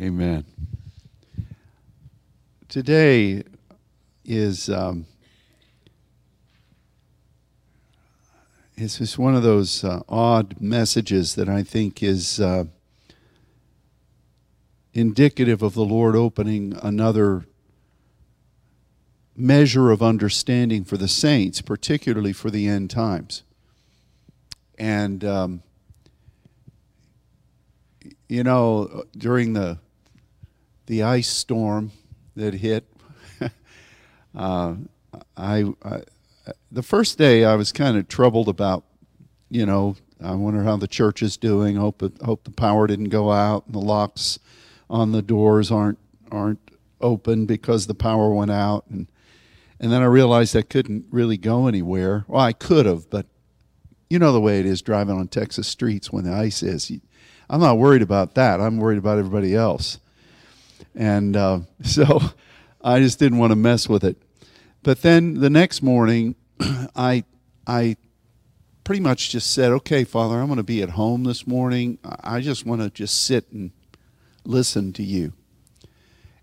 Amen. Today is um, just one of those uh, odd messages that I think is uh, indicative of the Lord opening another measure of understanding for the saints, particularly for the end times. And um, you know, during the the ice storm that hit, uh, I, I, the first day I was kind of troubled about, you know, I wonder how the church is doing. Hope hope the power didn't go out and the locks on the doors aren't aren't open because the power went out and and then I realized I couldn't really go anywhere. Well, I could have, but you know the way it is driving on Texas streets when the ice is. I'm not worried about that. I'm worried about everybody else. And uh, so I just didn't want to mess with it. But then the next morning, I, I pretty much just said, okay, Father, I'm going to be at home this morning. I just want to just sit and listen to you.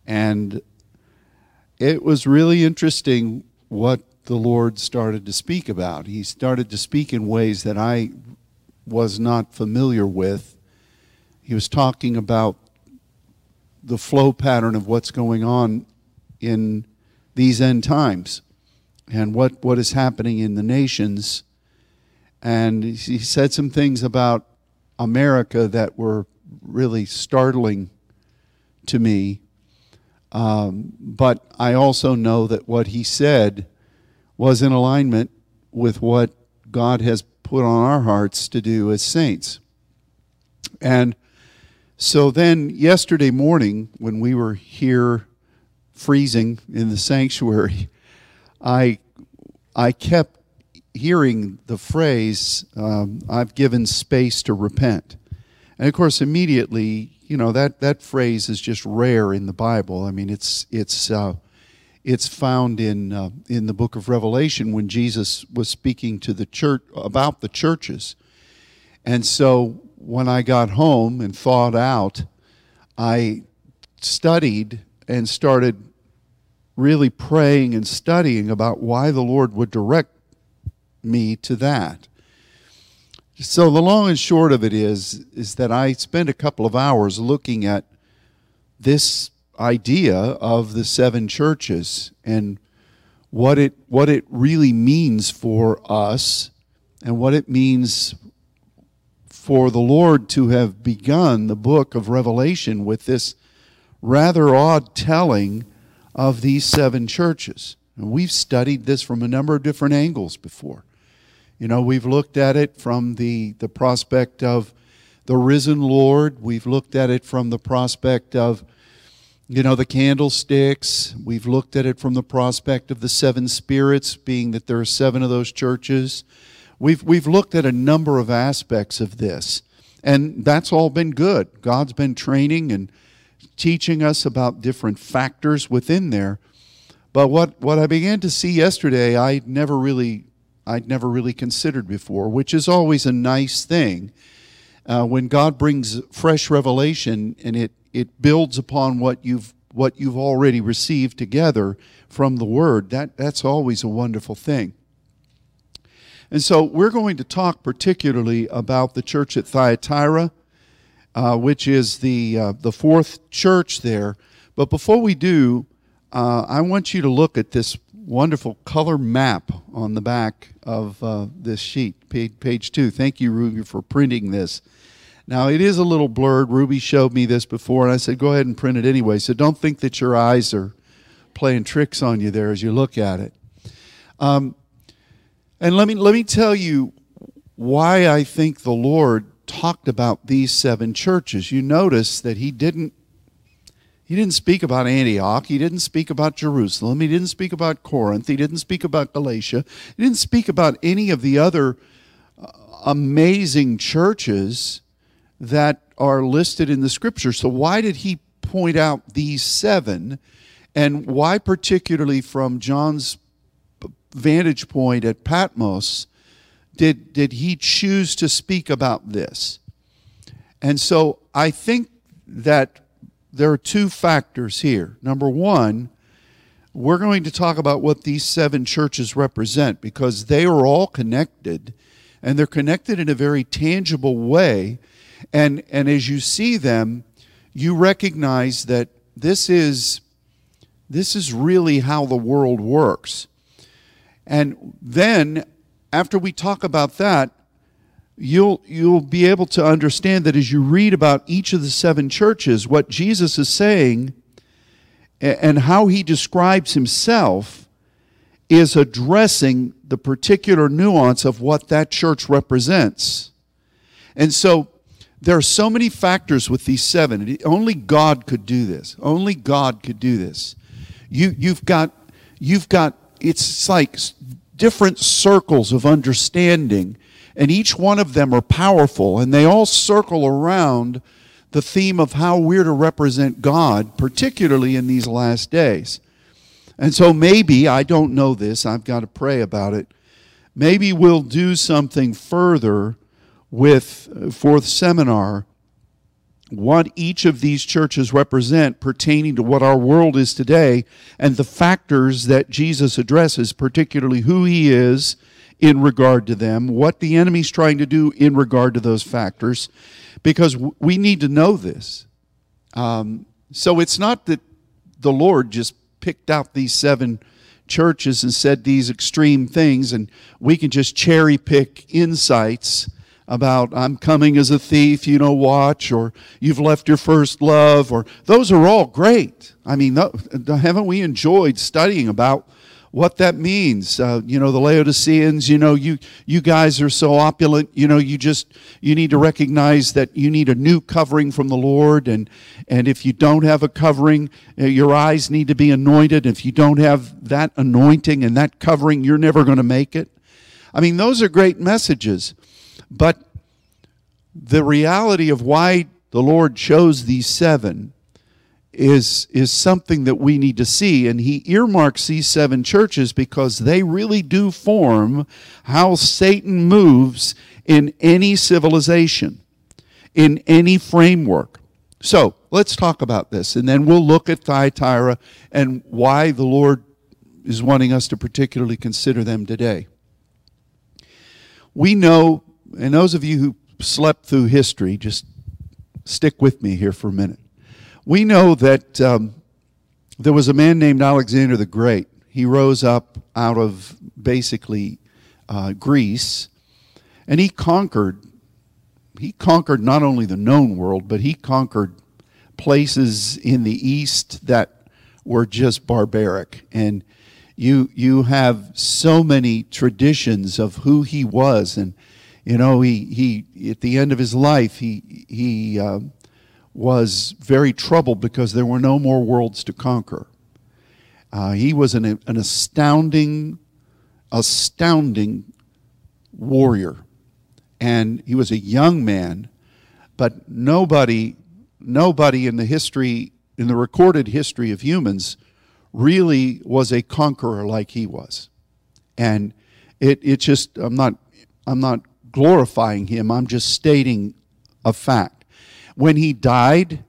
And it was really interesting what the Lord started to speak about. He started to speak in ways that I was not familiar with he was talking about the flow pattern of what's going on in these end times and what, what is happening in the nations. And he said some things about America that were really startling to me. Um, but I also know that what he said was in alignment with what God has put on our hearts to do as saints. And so then, yesterday morning, when we were here freezing in the sanctuary, I, I kept hearing the phrase, um, I've given space to repent. And of course, immediately, you know, that, that phrase is just rare in the Bible. I mean, it's, it's, uh, it's found in, uh, in the book of Revelation when Jesus was speaking to the church about the churches. And so when I got home and thawed out, I studied and started really praying and studying about why the Lord would direct me to that. So the long and short of it is is that I spent a couple of hours looking at this idea of the seven churches and what it what it really means for us and what it means for the Lord to have begun the book of Revelation with this rather odd telling of these seven churches. And we've studied this from a number of different angles before. You know, we've looked at it from the, the prospect of the risen Lord, we've looked at it from the prospect of you know, the candlesticks. We've looked at it from the prospect of the seven spirits, being that there are seven of those churches. We've, we've looked at a number of aspects of this, and that's all been good. God's been training and teaching us about different factors within there. But what, what I began to see yesterday, I never really, I'd never really considered before, which is always a nice thing. Uh, when God brings fresh revelation and it, it builds upon what you've what you've already received together from the Word, that, that's always a wonderful thing. And so we're going to talk particularly about the church at Thyatira, uh, which is the, uh, the fourth church there. But before we do, uh, I want you to look at this wonderful color map on the back of uh, this sheet, page, page two. Thank you, Ruby, for printing this. Now, it is a little blurred. Ruby showed me this before, and I said, go ahead and print it anyway. So don't think that your eyes are playing tricks on you there as you look at it. Um, and let me, let me tell you why I think the Lord talked about these seven churches. You notice that he didn't he didn't speak about Antioch. He didn't speak about Jerusalem. He didn't speak about Corinth. He didn't speak about Galatia. He didn't speak about any of the other uh, amazing churches that are listed in the scripture. So, why did he point out these seven? And why, particularly from John's vantage point at Patmos did, did he choose to speak about this? And so I think that there are two factors here. Number one, we're going to talk about what these seven churches represent because they are all connected and they're connected in a very tangible way. And, and as you see them, you recognize that this is, this is really how the world works. And then, after we talk about that, you'll, you'll be able to understand that as you read about each of the seven churches, what Jesus is saying and how he describes himself is addressing the particular nuance of what that church represents. And so there are so many factors with these seven. Only God could do this. Only God could do this. You, you've got, you've got, it's like different circles of understanding and each one of them are powerful, and they all circle around the theme of how we're to represent God, particularly in these last days. And so maybe, I don't know this, I've got to pray about it. Maybe we'll do something further with uh, fourth seminar what each of these churches represent pertaining to what our world is today and the factors that Jesus addresses, particularly who he is in regard to them, what the enemy's trying to do in regard to those factors, because we need to know this. Um, so it's not that the Lord just picked out these seven churches and said these extreme things, and we can just cherry pick insights about I'm coming as a thief, you know, watch, or you've left your first love, or those are all great. I mean, haven't we enjoyed studying about what that means. Uh, you know, the Laodiceans, you know, you, you guys are so opulent, you know, you just, you need to recognize that you need a new covering from the Lord. And, and if you don't have a covering, uh, your eyes need to be anointed. If you don't have that anointing and that covering, you're never going to make it. I mean, those are great messages. But the reality of why the Lord chose these seven is is something that we need to see. And he earmarks these seven churches because they really do form how Satan moves in any civilization in any framework. So let's talk about this and then we'll look at Thyatira and why the Lord is wanting us to particularly consider them today. We know and those of you who slept through history just stick with me here for a minute we know that um, there was a man named Alexander the Great. He rose up out of basically uh, Greece, and he conquered. He conquered not only the known world, but he conquered places in the east that were just barbaric. And you you have so many traditions of who he was, and you know he he at the end of his life he he. Um, was very troubled because there were no more worlds to conquer. Uh, he was an, an astounding, astounding warrior. And he was a young man, but nobody, nobody in the history, in the recorded history of humans, really was a conqueror like he was. And it, it just, I'm not, I'm not glorifying him, I'm just stating a fact. When he died,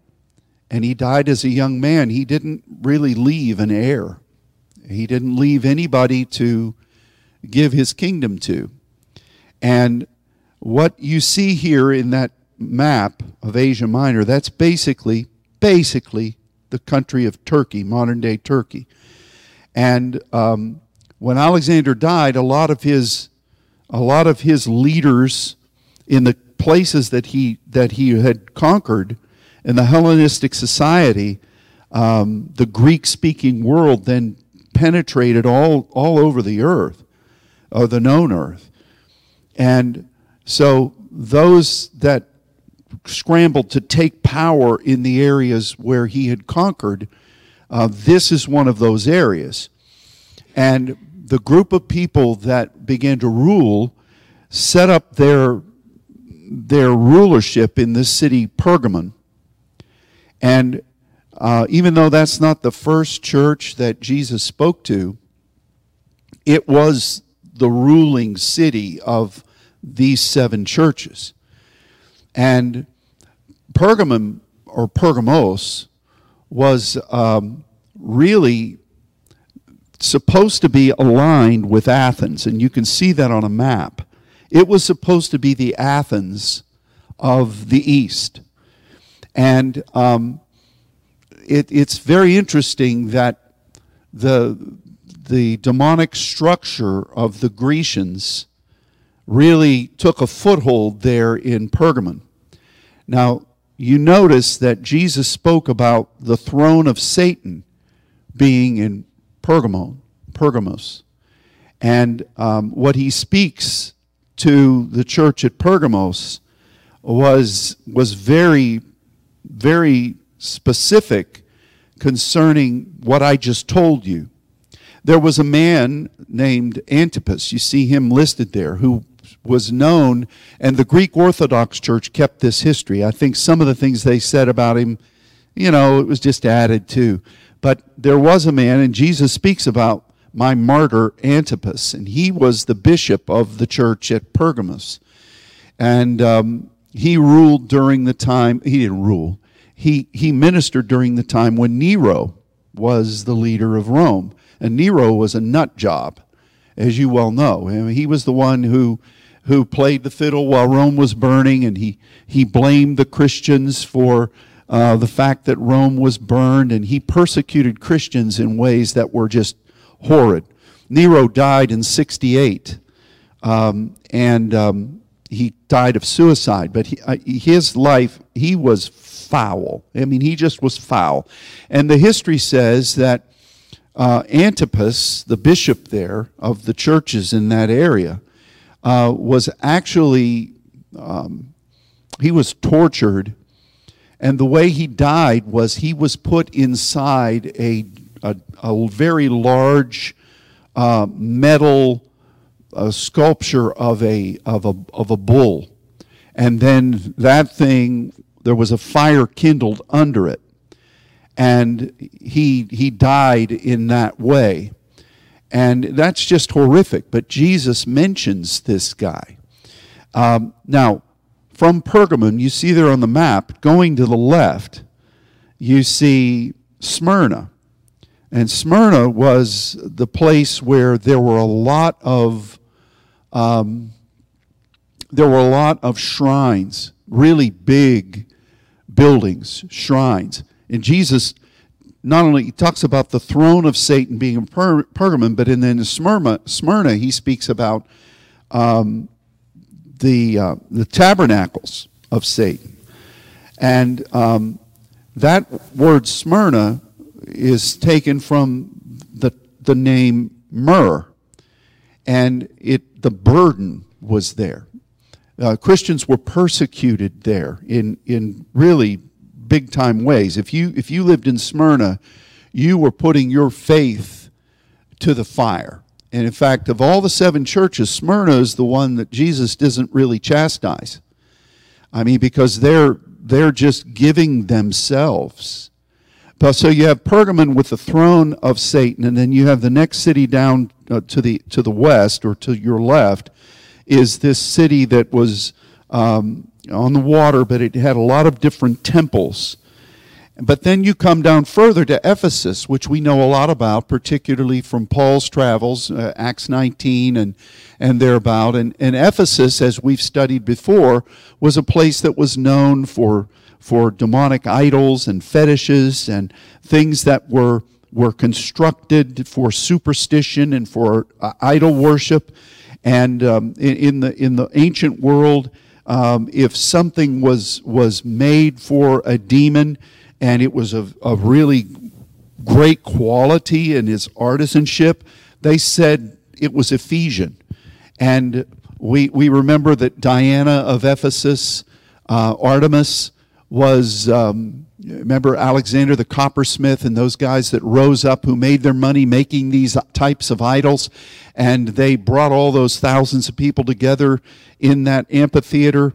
and he died as a young man, he didn't really leave an heir. He didn't leave anybody to give his kingdom to. And what you see here in that map of Asia Minor, that's basically, basically the country of Turkey, modern day Turkey. And um, when Alexander died, a lot of his, a lot of his leaders in the places that he that he had conquered in the Hellenistic society, um, the Greek-speaking world then penetrated all all over the earth, or the known earth, and so those that scrambled to take power in the areas where he had conquered, uh, this is one of those areas, and the group of people that began to rule set up their their rulership in this city, Pergamon. And uh, even though that's not the first church that Jesus spoke to, it was the ruling city of these seven churches. And Pergamon, or Pergamos, was um, really supposed to be aligned with Athens, and you can see that on a map. It was supposed to be the Athens of the East. And um, it, it's very interesting that the, the demonic structure of the Grecians really took a foothold there in Pergamon. Now, you notice that Jesus spoke about the throne of Satan being in Pergamon, Pergamos. And um, what he speaks to the church at Pergamos was, was very, very specific concerning what I just told you. There was a man named Antipas, you see him listed there, who was known, and the Greek Orthodox Church kept this history. I think some of the things they said about him, you know, it was just added to. But there was a man, and Jesus speaks about my martyr Antipas, and he was the bishop of the church at Pergamos. And um, he ruled during the time, he didn't rule, he, he ministered during the time when Nero was the leader of Rome. And Nero was a nut job, as you well know. I mean, he was the one who who played the fiddle while Rome was burning, and he, he blamed the Christians for uh, the fact that Rome was burned, and he persecuted Christians in ways that were just horrid. Nero died in 68, um, and um, he died of suicide, but he, uh, his life, he was foul. I mean, he just was foul. And the history says that uh, Antipas, the bishop there of the churches in that area, uh, was actually, um, he was tortured. And the way he died was he was put inside a, a, a very large uh, metal uh, sculpture of a, of, a, of a bull. And then that thing, there was a fire kindled under it. And he, he died in that way. And that's just horrific. But Jesus mentions this guy. Um, now, from Pergamon, you see there on the map, going to the left, you see Smyrna. And Smyrna was the place where there were a lot of um, there were a lot of shrines, really big buildings, shrines. And Jesus not only talks about the throne of Satan being in per- Pergamon, but in then Smyrna, Smyrna he speaks about um, the uh, the tabernacles of Satan, and um, that word Smyrna is taken from the the name myrrh, and it the burden was there. Uh, Christians were persecuted there in in really big time ways. If you if you lived in Smyrna, you were putting your faith to the fire. And in fact, of all the seven churches, Smyrna is the one that Jesus doesn't really chastise. I mean, because they're they're just giving themselves. But so you have Pergamon with the throne of Satan, and then you have the next city down uh, to the to the west or to your left is this city that was um, on the water, but it had a lot of different temples. But then you come down further to Ephesus, which we know a lot about, particularly from Paul's travels, uh, Acts 19 and, and thereabout. And, and Ephesus, as we've studied before, was a place that was known for, for demonic idols and fetishes and things that were, were constructed for superstition and for uh, idol worship. And um, in, in, the, in the ancient world, um, if something was was made for a demon and it was of, of really great quality in his artisanship, they said it was Ephesian. And we, we remember that Diana of Ephesus, uh, Artemis, was, um, remember Alexander the coppersmith and those guys that rose up who made their money making these types of idols. And they brought all those thousands of people together in that amphitheater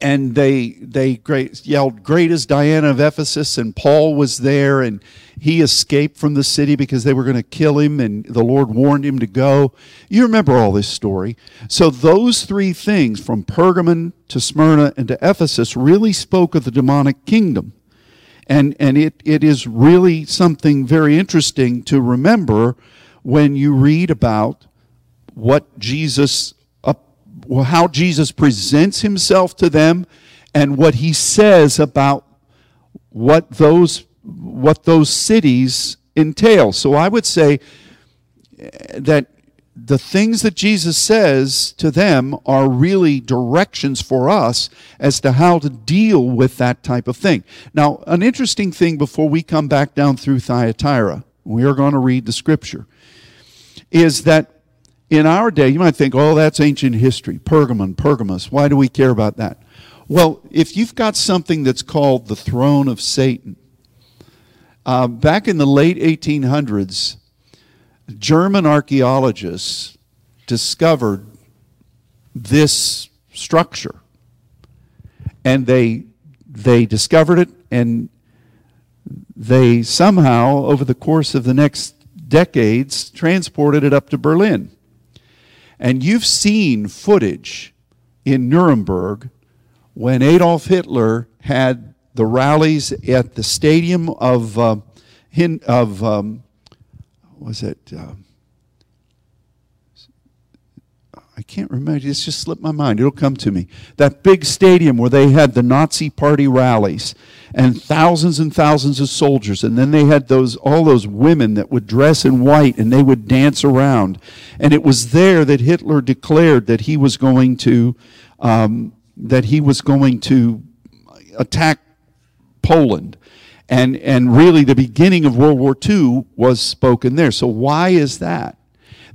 and they they great, yelled great is diana of ephesus and paul was there and he escaped from the city because they were going to kill him and the lord warned him to go. You remember all this story. So those three things from pergamon to smyrna and to ephesus really spoke of the demonic kingdom. And, and it, it is really something very interesting to remember when you read about what Jesus, uh, how Jesus presents himself to them and what he says about what those, what those cities entail. So I would say that the things that Jesus says to them are really directions for us as to how to deal with that type of thing. Now, an interesting thing before we come back down through Thyatira, we are going to read the scripture, is that in our day, you might think, oh, that's ancient history. Pergamon, Pergamus. Why do we care about that? Well, if you've got something that's called the throne of Satan, uh, back in the late 1800s, German archaeologists discovered this structure. And they, they discovered it, and they somehow, over the course of the next decades, transported it up to Berlin. And you've seen footage in Nuremberg when Adolf Hitler had the rallies at the stadium of, uh, of um, was it? Um, I can't remember. It's just slipped my mind. It'll come to me. That big stadium where they had the Nazi Party rallies and thousands and thousands of soldiers, and then they had those all those women that would dress in white and they would dance around. And it was there that Hitler declared that he was going to um, that he was going to attack Poland and, and really, the beginning of World War II was spoken there. So, why is that?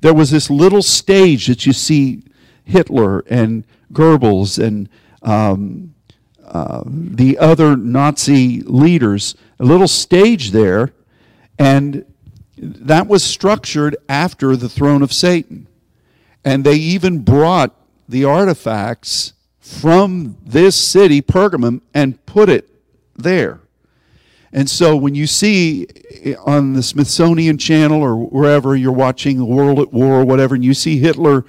There was this little stage that you see Hitler and Goebbels and um, uh, the other Nazi leaders, a little stage there, and that was structured after the throne of Satan. And they even brought the artifacts from this city, Pergamum, and put it there. And so when you see eh, on the Smithsonian Channel or wherever you're watching The World at War or whatever, and you see Hitler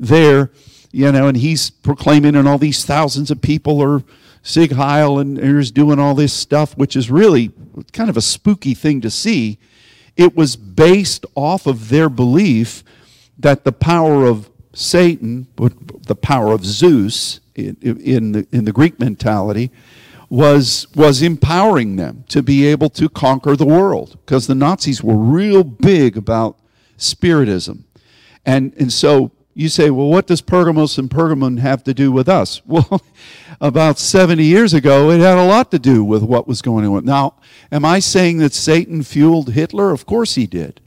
there, you know, and he's proclaiming, and all these thousands of people are Sieg Heil and he's doing all this stuff, which is really kind of a spooky thing to see. It was based off of their belief that the power of Satan, the power of Zeus in, in, the, in the Greek mentality, was, was empowering them to be able to conquer the world because the Nazis were real big about spiritism. And, and so you say, well, what does Pergamos and Pergamon have to do with us? Well, about 70 years ago, it had a lot to do with what was going on. Now, am I saying that Satan fueled Hitler? Of course he did.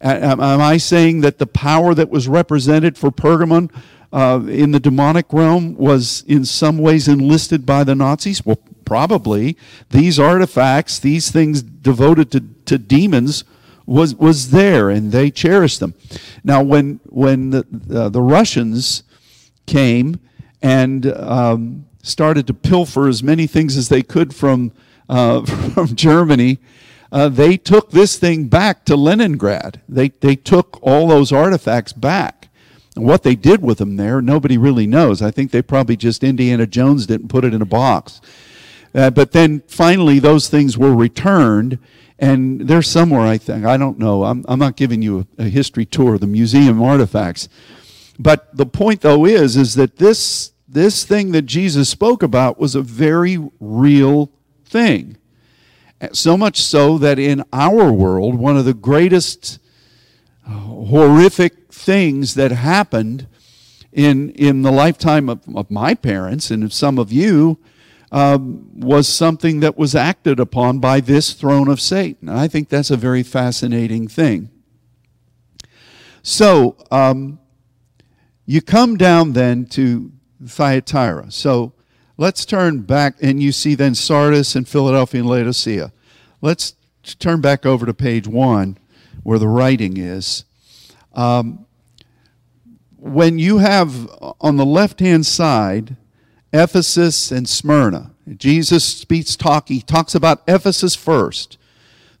Am I saying that the power that was represented for Pergamon uh, in the demonic realm was in some ways enlisted by the Nazis? Well, probably these artifacts, these things devoted to, to demons, was was there, and they cherished them. Now, when when the uh, the Russians came and um, started to pilfer as many things as they could from uh, from Germany. Uh, they took this thing back to Leningrad. They, they took all those artifacts back. What they did with them there, nobody really knows. I think they probably just Indiana Jones didn't put it in a box. Uh, but then finally, those things were returned, and they're somewhere, I think. I don't know. I'm, I'm not giving you a, a history tour of the museum artifacts. But the point, though, is, is that this, this thing that Jesus spoke about was a very real thing. So much so that in our world, one of the greatest uh, horrific things that happened in, in the lifetime of, of my parents and of some of you um, was something that was acted upon by this throne of Satan. And I think that's a very fascinating thing. So, um, you come down then to Thyatira. So, let's turn back, and you see then Sardis and Philadelphia and Laodicea. Let's turn back over to page one where the writing is. Um, when you have uh, on the left hand side Ephesus and Smyrna. Jesus speaks talk, he talks about Ephesus first.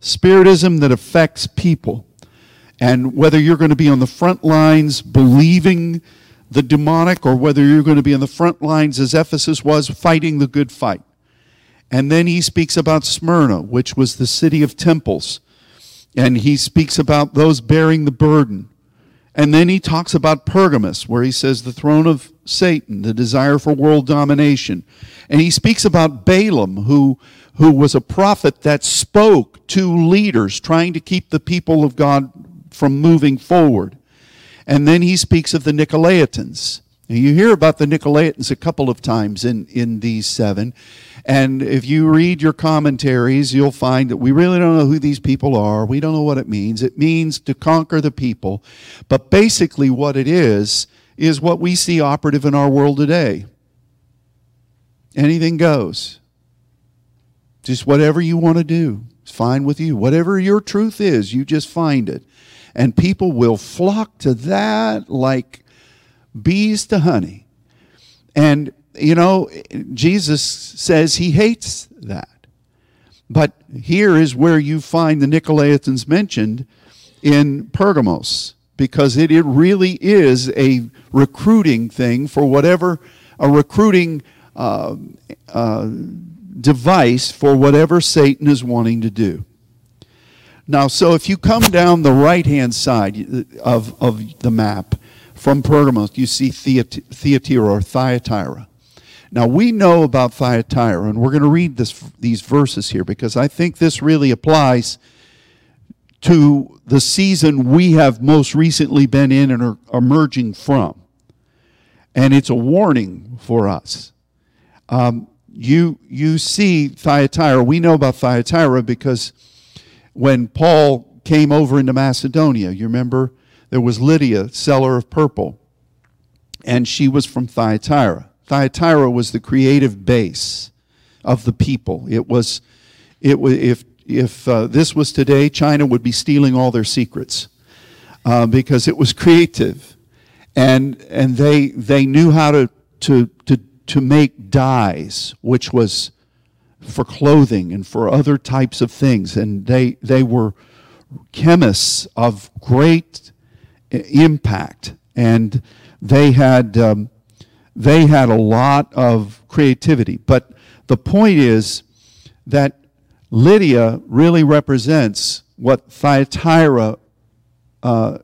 Spiritism that affects people. And whether you're going to be on the front lines believing the demonic or whether you're going to be on the front lines as Ephesus was fighting the good fight. And then he speaks about Smyrna, which was the city of temples. And he speaks about those bearing the burden. And then he talks about Pergamus, where he says the throne of Satan, the desire for world domination. And he speaks about Balaam, who, who was a prophet that spoke to leaders trying to keep the people of God from moving forward. And then he speaks of the Nicolaitans. You hear about the Nicolaitans a couple of times in, in these seven. And if you read your commentaries, you'll find that we really don't know who these people are. We don't know what it means. It means to conquer the people. But basically, what it is, is what we see operative in our world today. Anything goes. Just whatever you want to do is fine with you. Whatever your truth is, you just find it. And people will flock to that like bees to honey. And you know, Jesus says he hates that. But here is where you find the Nicolaitans mentioned in Pergamos, because it, it really is a recruiting thing for whatever, a recruiting uh, uh, device for whatever Satan is wanting to do. Now, so if you come down the right hand side of, of the map from Pergamos, you see Thyatira or Thyatira. Now, we know about Thyatira, and we're going to read this, these verses here because I think this really applies to the season we have most recently been in and are emerging from. And it's a warning for us. Um, you, you see Thyatira, we know about Thyatira because when Paul came over into Macedonia, you remember there was Lydia, seller of purple, and she was from Thyatira. Thyatira was the creative base of the people. It was, it was if, if uh, this was today, China would be stealing all their secrets uh, because it was creative. And, and they, they knew how to, to, to, to make dyes, which was for clothing and for other types of things. And they, they were chemists of great impact. And they had um, they had a lot of creativity. But the point is that Lydia really represents what Thyatira uh,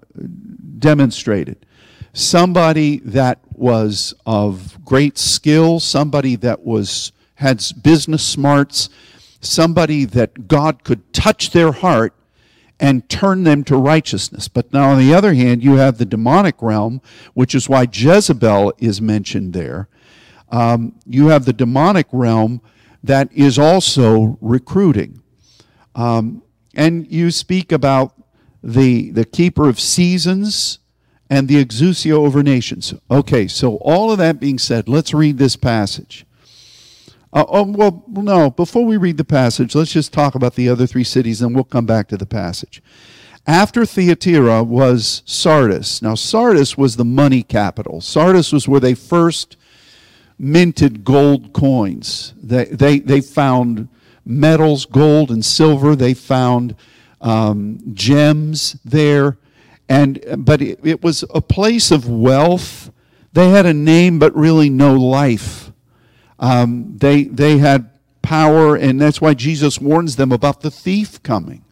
demonstrated. Somebody that was of great skill, somebody that was had business smarts, somebody that God could touch their heart and turn them to righteousness. But now, on the other hand, you have the demonic realm, which is why Jezebel is mentioned there. Um, you have the demonic realm that is also recruiting. Um, and you speak about the, the keeper of seasons and the exousia over nations. Okay, so all of that being said, let's read this passage. Uh, oh, well, no, before we read the passage, let's just talk about the other three cities and we'll come back to the passage. After Thyatira was Sardis. Now, Sardis was the money capital. Sardis was where they first minted gold coins. They, they, they found metals, gold and silver. They found um, gems there. And, but it, it was a place of wealth. They had a name, but really no life. Um, they, they had power, and that's why Jesus warns them about the thief coming.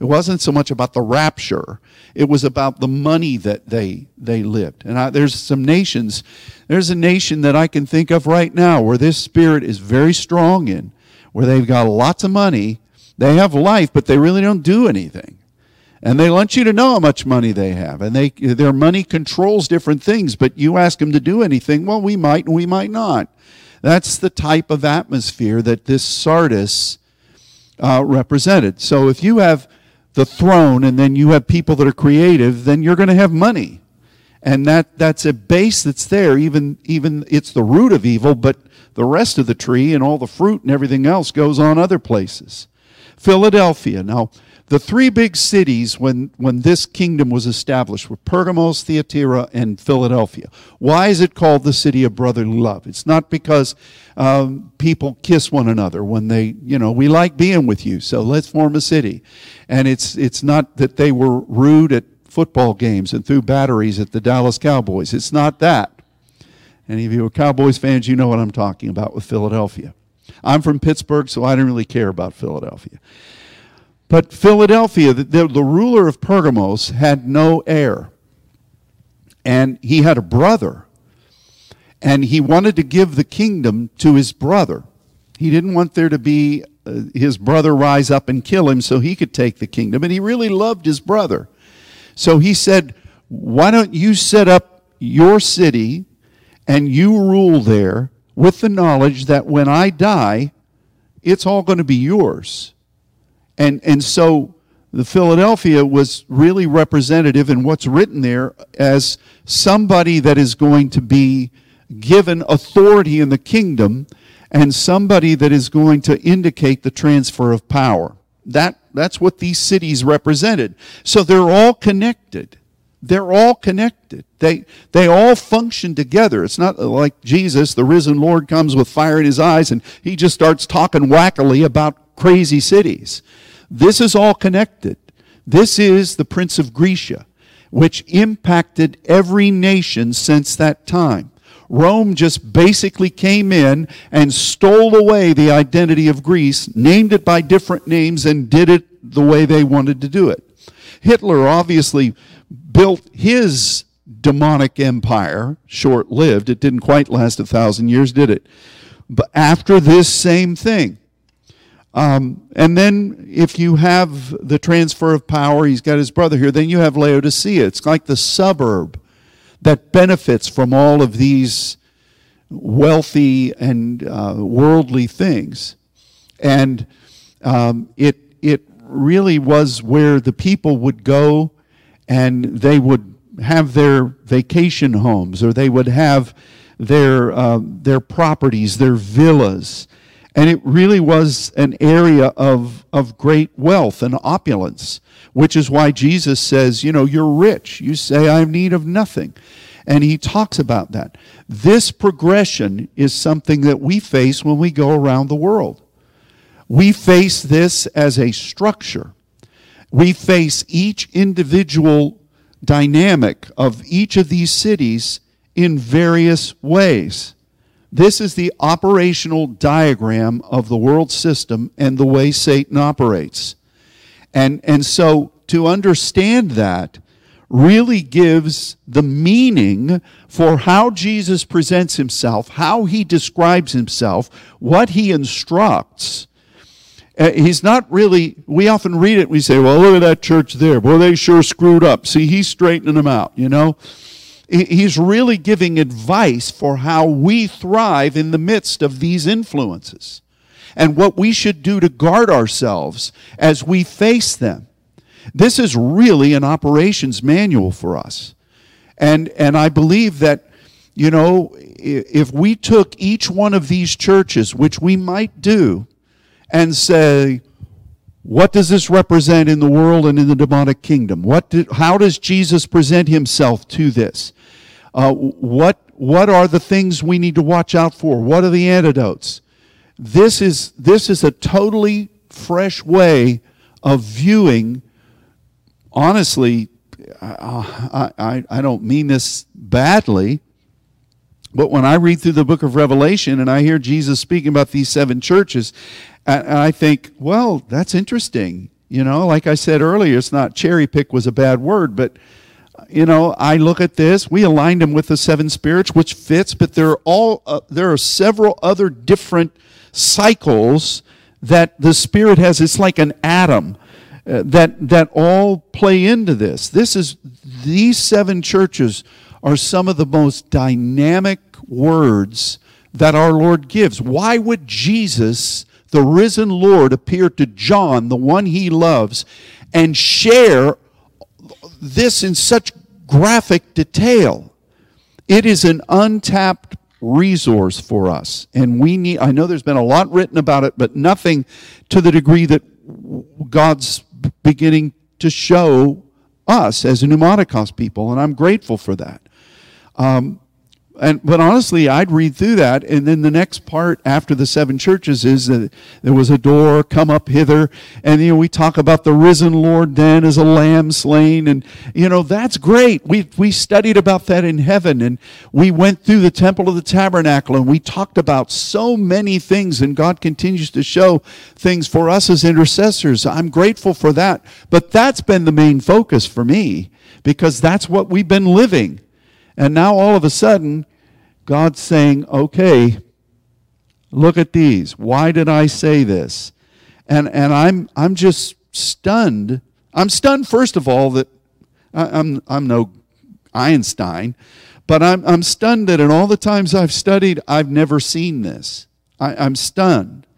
It wasn't so much about the rapture, it was about the money that they, they lived. And I, there's some nations, there's a nation that I can think of right now where this spirit is very strong in, where they've got lots of money, they have life, but they really don't do anything. And they want you to know how much money they have. And they, their money controls different things, but you ask them to do anything, well, we might and we might not. That's the type of atmosphere that this Sardis uh, represented. So if you have the throne and then you have people that are creative, then you're going to have money. And that, that's a base that's there. Even, even it's the root of evil, but the rest of the tree and all the fruit and everything else goes on other places. Philadelphia. Now, the three big cities when, when this kingdom was established were Pergamos, Thyatira, and Philadelphia. Why is it called the city of brotherly love? It's not because um, people kiss one another when they, you know, we like being with you, so let's form a city. And it's, it's not that they were rude at football games and threw batteries at the Dallas Cowboys. It's not that. Any of you are Cowboys fans, you know what I'm talking about with Philadelphia. I'm from Pittsburgh, so I didn't really care about Philadelphia. But Philadelphia, the, the, ruler of Pergamos, had no heir. And he had a brother. And he wanted to give the kingdom to his brother. He didn't want there to be uh, his brother rise up and kill him so he could take the kingdom. And he really loved his brother. So he said, Why don't you set up your city and you rule there with the knowledge that when I die, it's all going to be yours. And, and so the Philadelphia was really representative in what's written there as somebody that is going to be given authority in the kingdom and somebody that is going to indicate the transfer of power. That, that's what these cities represented. So they're all connected. They're all connected. They, they all function together. It's not like Jesus, the risen Lord, comes with fire in his eyes and he just starts talking wackily about crazy cities. This is all connected. This is the Prince of Grecia, which impacted every nation since that time. Rome just basically came in and stole away the identity of Greece, named it by different names, and did it the way they wanted to do it. Hitler obviously built his demonic empire, short lived. It didn't quite last a thousand years, did it? But after this same thing. Um, and then if you have the transfer of power, he's got his brother here, then you have Laodicea. It's like the suburb that benefits from all of these wealthy and uh, worldly things. And um, it, it really was where the people would go and they would have their vacation homes or they would have their, uh, their properties, their villas. And it really was an area of, of great wealth and opulence, which is why Jesus says, You know, you're rich. You say, I have need of nothing. And he talks about that. This progression is something that we face when we go around the world. We face this as a structure. We face each individual dynamic of each of these cities in various ways. This is the operational diagram of the world system and the way Satan operates. And, and so to understand that really gives the meaning for how Jesus presents himself, how he describes himself, what he instructs. Uh, he's not really, we often read it, we say, well, look at that church there. Boy, they sure screwed up. See, he's straightening them out, you know? He's really giving advice for how we thrive in the midst of these influences and what we should do to guard ourselves as we face them. This is really an operations manual for us. And, and I believe that, you know, if we took each one of these churches, which we might do, and say, what does this represent in the world and in the demonic kingdom? What did, how does Jesus present himself to this? Uh, what, what are the things we need to watch out for? What are the antidotes? This is, this is a totally fresh way of viewing, honestly, I, I, I don't mean this badly, but when I read through the book of Revelation and I hear Jesus speaking about these seven churches, and I think, well, that's interesting. You know, like I said earlier, it's not cherry pick was a bad word, but you know, I look at this. We aligned them with the seven spirits, which fits, but there are all uh, there are several other different cycles that the spirit has. It's like an atom uh, that that all play into this. This is these seven churches are some of the most dynamic words that our Lord gives. Why would Jesus, the risen Lord, appear to John, the one he loves, and share this in such graphic detail. It is an untapped resource for us. And we need, I know there's been a lot written about it, but nothing to the degree that God's beginning to show us as a pneumatikos people, and I'm grateful for that. Um, and but honestly, I'd read through that, and then the next part after the seven churches is that there was a door, come up hither, and you know we talk about the risen Lord then as a lamb slain, and you know that's great. We we studied about that in heaven, and we went through the temple of the tabernacle, and we talked about so many things, and God continues to show things for us as intercessors. I'm grateful for that, but that's been the main focus for me because that's what we've been living. And now all of a sudden, God's saying, okay, look at these. Why did I say this? And, and I'm, I'm just stunned. I'm stunned, first of all, that I, I'm, I'm no Einstein, but I'm, I'm stunned that in all the times I've studied, I've never seen this. I, am stunned.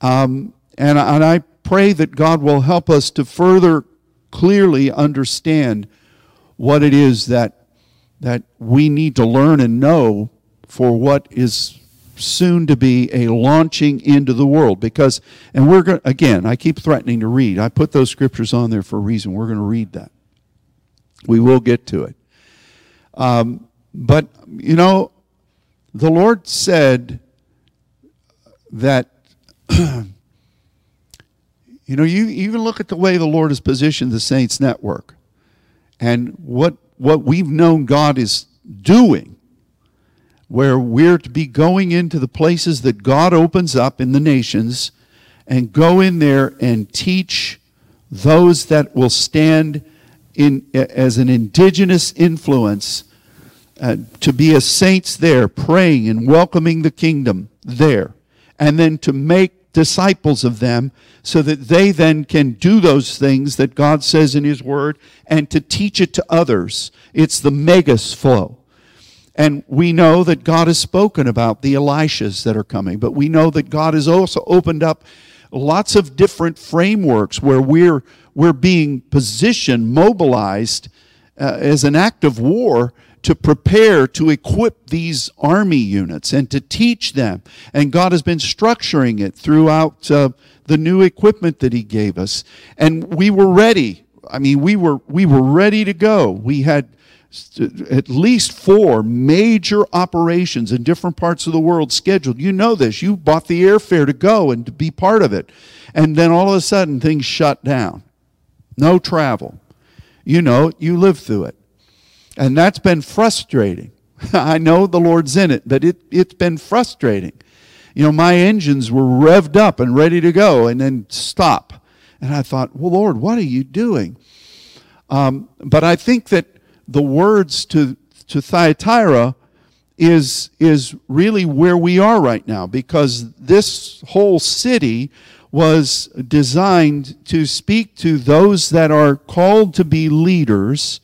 Um, and, and I pray that God will help us to further clearly understand what it is that that we need to learn and know for what is soon to be a launching into the world. Because and we're going again i keep threatening to read. I put those scriptures on there for a reason. We're going to read that. We will get to it. Um, but you know the lord said that you know you even look at the way the lord has positioned the saints network and what what we've known God is doing, where we're to be going into the places that God opens up in the nations and go in there and teach those that will stand in as an indigenous influence uh, to be as saints there praying and welcoming the kingdom there. And then to make disciples of them so that they then can do those things that God says in His Word and to teach it to others. It's the megas flow. And we know that God has spoken about the Elishas that are coming, but we know that God has also opened up lots of different frameworks where we're, we're being positioned, mobilized uh, as an act of war to prepare to equip these army units and to teach them. And God has been structuring it throughout uh, the new equipment that He gave us. And we were ready. I mean, we were we were ready to go. We had at least four major operations in different parts of the world scheduled. You know this. You bought the airfare to go and to be part of it. And then all of a sudden things shut down. No travel. You know, you lived through it. And that's been frustrating. I know the Lord's in it, but it, it's been frustrating. You know, my engines were revved up and ready to go and then stop. And I thought, well, Lord, what are you doing? Um, but I think that the words to, to Thyatira is, is really where we are right now because this whole city was designed to speak to those that are called to be leaders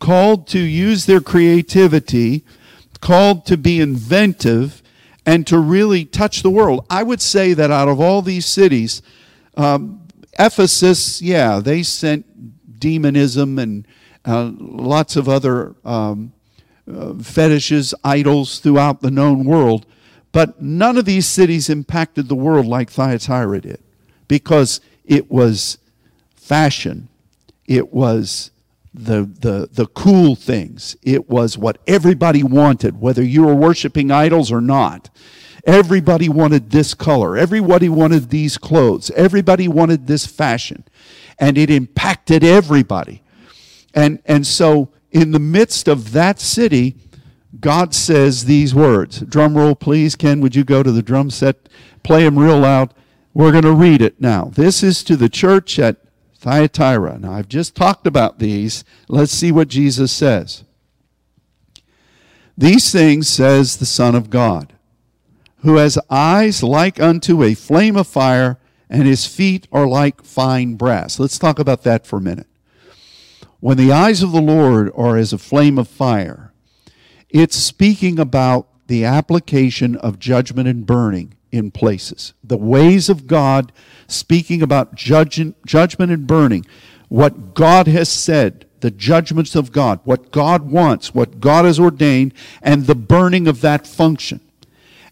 called to use their creativity, called to be inventive, and to really touch the world. I would say that out of all these cities, um, Ephesus, yeah, they sent demonism and uh, lots of other um, uh, fetishes, idols throughout the known world. But none of these cities impacted the world like Thyatira did because it was fashion, it was the, the, the cool things. It was what everybody wanted, whether you were worshiping idols or not. Everybody wanted this color. Everybody wanted these clothes. Everybody wanted this fashion. And it impacted everybody. And, and so, in the midst of that city, God says these words. Drum roll, please. Ken, would you go to the drum set? Play them real loud. We're going to read it now. This is to the church at Thyatira. Now, I've just talked about these. Let's see what Jesus says. These things says the Son of God, who has eyes like unto a flame of fire, and his feet are like fine brass. Let's talk about that for a minute. When the eyes of the Lord are as a flame of fire, it's speaking about the application of judgment and burning in places. The ways of God, speaking about judgment, judgment and burning, what God has said, the judgments of God, what God wants, what God has ordained, and the burning of that function.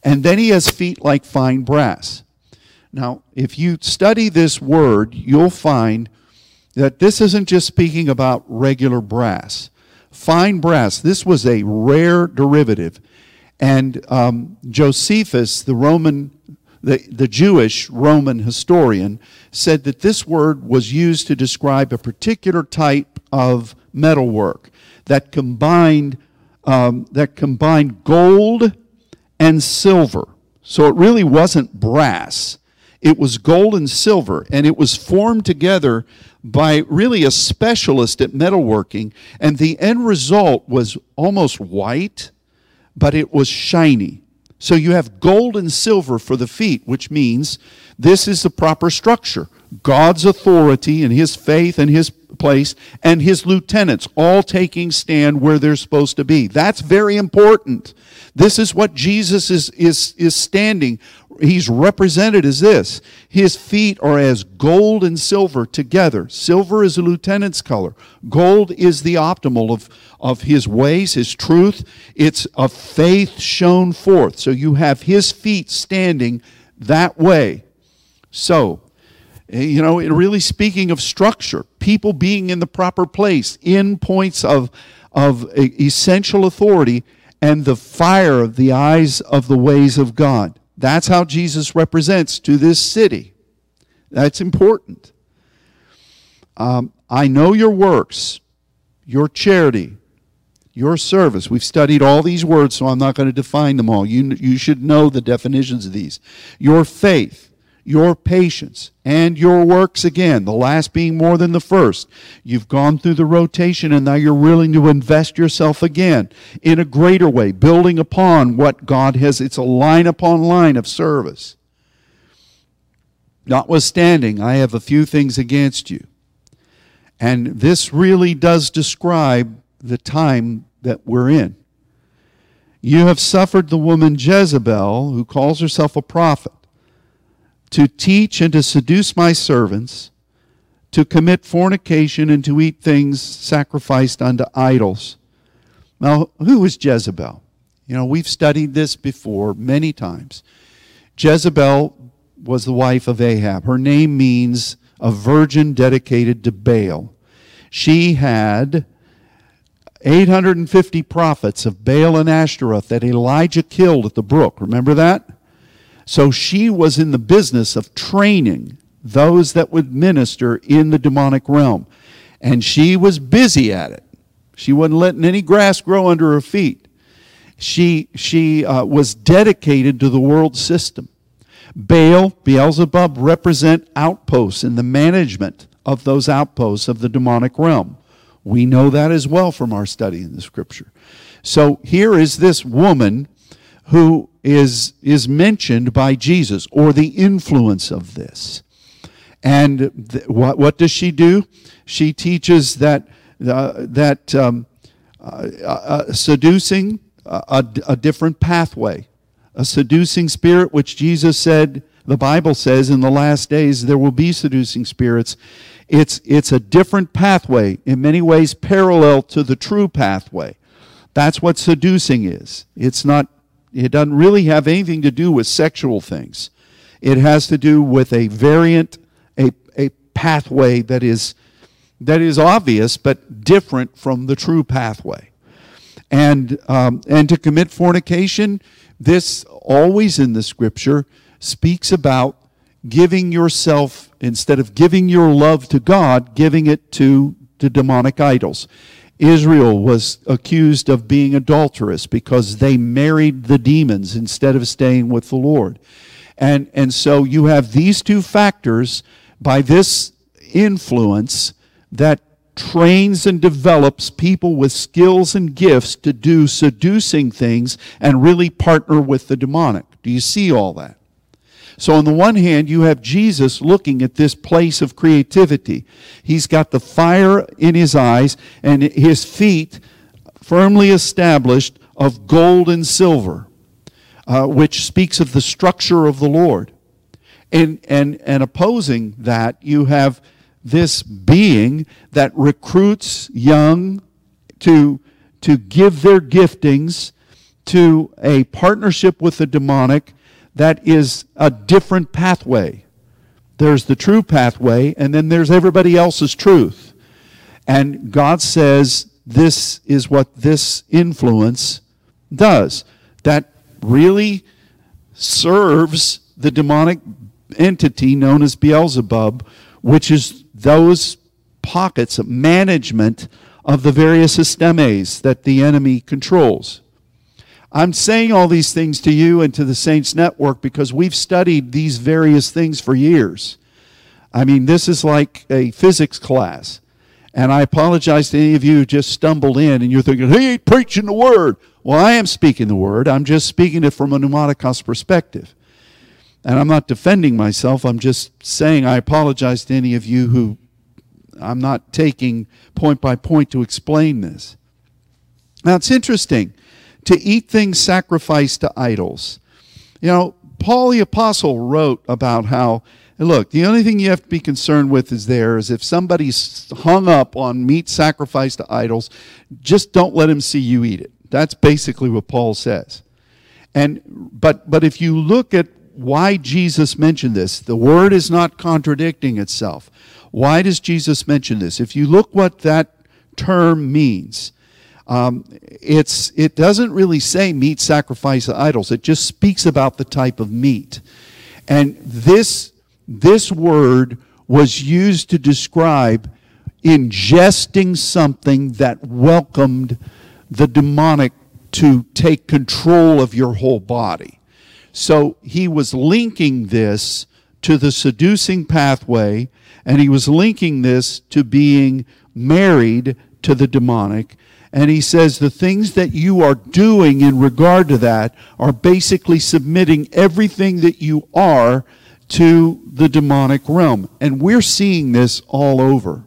And then he has feet like fine brass. Now, if you study this word, you'll find that this isn't just speaking about regular brass. Fine brass, this was a rare derivative And um, Josephus, the Roman, the, the Jewish Roman historian, said that this word was used to describe a particular type of metalwork that combined um, that combined gold and silver. So it really wasn't brass. It was gold and silver, and it was formed together by really a specialist at metalworking, and the end result was almost white, but it was shiny. So you have gold and silver for the feet, which means this is the proper structure. God's authority and his faith and his place, and his lieutenants all taking stand where they're supposed to be. That's very important. This is what Jesus is, is, is standing. He's represented as this. His feet are as gold and silver together. Silver is a lieutenant's color. Gold is the optimal of, of his ways, his truth. It's a faith shown forth. So you have his feet standing that way. So, you know, really speaking of structure, people being in the proper place, in points of, of essential authority, and the fire of the eyes of the ways of God. That's how Jesus represents to this city. That's important. Um, I know your works, your charity, your service. We've studied all these words, so I'm not going to define them all. You, you should know the definitions of these. Your faith, your patience and your works again, the last being more than the first. You've gone through the rotation and now you're willing to invest yourself again in a greater way, building upon what God has. It's a line upon line of service. Notwithstanding, I have a few things against you. And this really does describe the time that we're in. You have suffered the woman Jezebel, who calls herself a prophet to teach and to seduce my servants, to commit fornication, and to eat things sacrificed unto idols. Now, who was Jezebel? You know, we've studied this before many times. Jezebel was the wife of Ahab. Her name means a virgin dedicated to Baal. She had 850 prophets of Baal and Ashtaroth that Elijah killed at the brook. Remember that? So she was in the business of training those that would minister in the demonic realm. And she was busy at it. She wasn't letting any grass grow under her feet. She, she uh, was dedicated to the world system. Baal, Beelzebub represent outposts in the management of those outposts of the demonic realm. We know that as well from our study in the scripture. So here is this woman who is, is mentioned by Jesus or the influence of this. And th- what, what does she do? She teaches that, uh, that um, uh, uh, seducing a, a different pathway, a seducing spirit, which Jesus said, the Bible says in the last days there will be seducing spirits. It's, it's a different pathway, in many ways parallel to the true pathway. That's what seducing is. It's not it doesn't really have anything to do with sexual things. It has to do with a variant, a, a pathway that is, that is obvious but different from the true pathway. And, um, and to commit fornication, this always in the scripture speaks about giving yourself, instead of giving your love to God, giving it to, to demonic idols. Israel was accused of being adulterous because they married the demons instead of staying with the Lord. And, and so you have these two factors by this influence that trains and develops people with skills and gifts to do seducing things and really partner with the demonic. Do you see all that? So, on the one hand, you have Jesus looking at this place of creativity. He's got the fire in his eyes and his feet firmly established of gold and silver, uh, which speaks of the structure of the Lord. And, and, and opposing that, you have this being that recruits young to, to give their giftings to a partnership with the demonic that is a different pathway. There's the true pathway, and then there's everybody else's truth. And God says this is what this influence does. that really serves the demonic entity known as Beelzebub, which is those pockets of management of the various systemes that the enemy controls. I'm saying all these things to you and to the Saints Network because we've studied these various things for years. I mean, this is like a physics class. And I apologize to any of you who just stumbled in and you're thinking, he ain't preaching the word. Well, I am speaking the word. I'm just speaking it from a pneumatikos perspective. And I'm not defending myself. I'm just saying I apologize to any of you who I'm not taking point by point to explain this. Now, it's interesting to eat things sacrificed to idols. You know, Paul the Apostle wrote about how, look, the only thing you have to be concerned with is there is if somebody's hung up on meat sacrificed to idols, just don't let him see you eat it. That's basically what Paul says. And but but if you look at why Jesus mentioned this, the word is not contradicting itself. Why does Jesus mention this? If you look what that term means, um, it's, it doesn't really say meat sacrifice to idols. It just speaks about the type of meat. And this, this word was used to describe ingesting something that welcomed the demonic to take control of your whole body. So he was linking this to the seducing pathway, and he was linking this to being married to the demonic. And he says the things that you are doing in regard to that are basically submitting everything that you are to the demonic realm. And we're seeing this all over.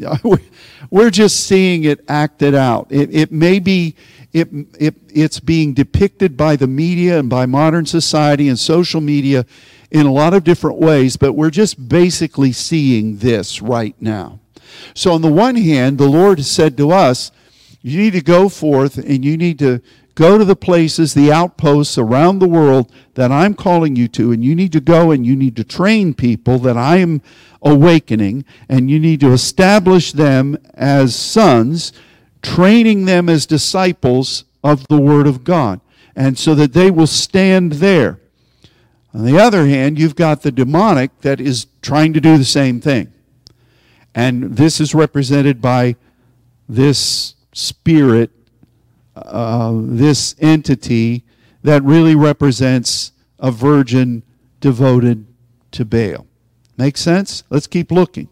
We're just seeing it acted out. It, it may be, it, it, it's being depicted by the media and by modern society and social media in a lot of different ways, but we're just basically seeing this right now. So, on the one hand, the Lord has said to us, you need to go forth and you need to go to the places, the outposts around the world that I'm calling you to, and you need to go and you need to train people that I am awakening, and you need to establish them as sons, training them as disciples of the Word of God, and so that they will stand there. On the other hand, you've got the demonic that is trying to do the same thing. And this is represented by this spirit, uh, this entity that really represents a virgin devoted to Baal. Make sense? Let's keep looking.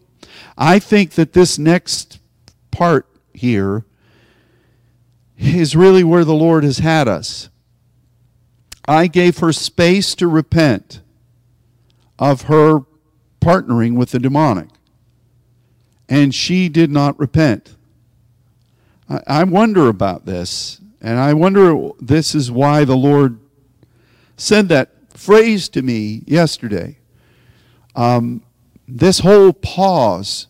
I think that this next part here is really where the Lord has had us. I gave her space to repent of her partnering with the demonic, and she did not repent. I, wonder about this, and I wonder this is why the Lord said that phrase to me yesterday. Um, this whole pause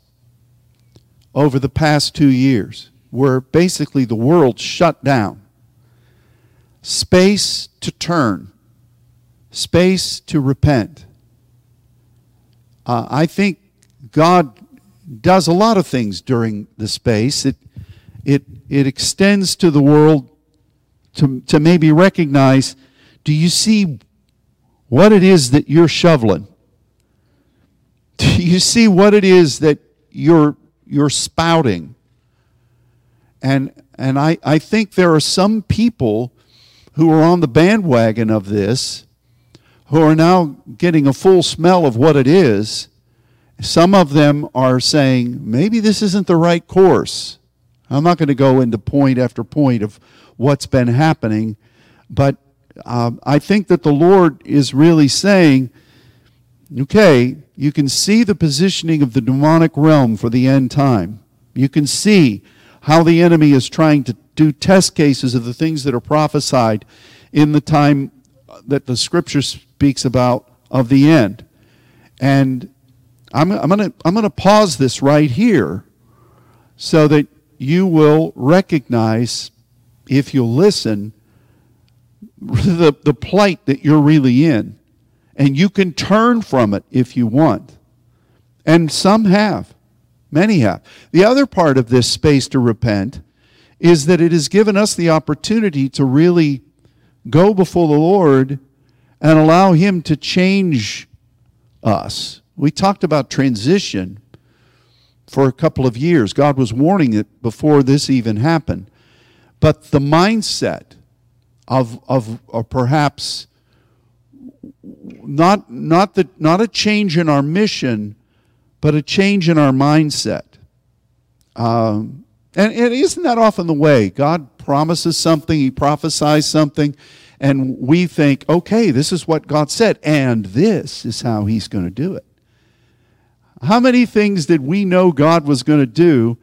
over the past two years, where basically the world shut down, space to turn, space to repent. Uh, I think God does a lot of things during the space. It it, it extends to the world to, to maybe recognize do you see what it is that you're shoveling? Do you see what it is that you're, you're spouting? And, and I, I think there are some people who are on the bandwagon of this who are now getting a full smell of what it is. Some of them are saying, maybe this isn't the right course. I'm not going to go into point after point of what's been happening, but um, I think that the Lord is really saying, okay, you can see the positioning of the demonic realm for the end time. You can see how the enemy is trying to do test cases of the things that are prophesied in the time that the scripture speaks about of the end. And I'm, I'm going to I'm going to pause this right here so that you will recognize, if you'll listen, the, the plight that you're really in. And you can turn from it if you want. And some have. Many have. The other part of this space to repent is that it has given us the opportunity to really go before the Lord and allow Him to change us. We talked about transition for a couple of years. God was warning it before this even happened. But the mindset of, of, of perhaps not, not, the, not a change in our mission, but a change in our mindset. Um, and, and isn't that often the way? God promises something, He prophesies something, and we think, okay, this is what God said, and this is how He's going to do it. How many things did we know God was going to do,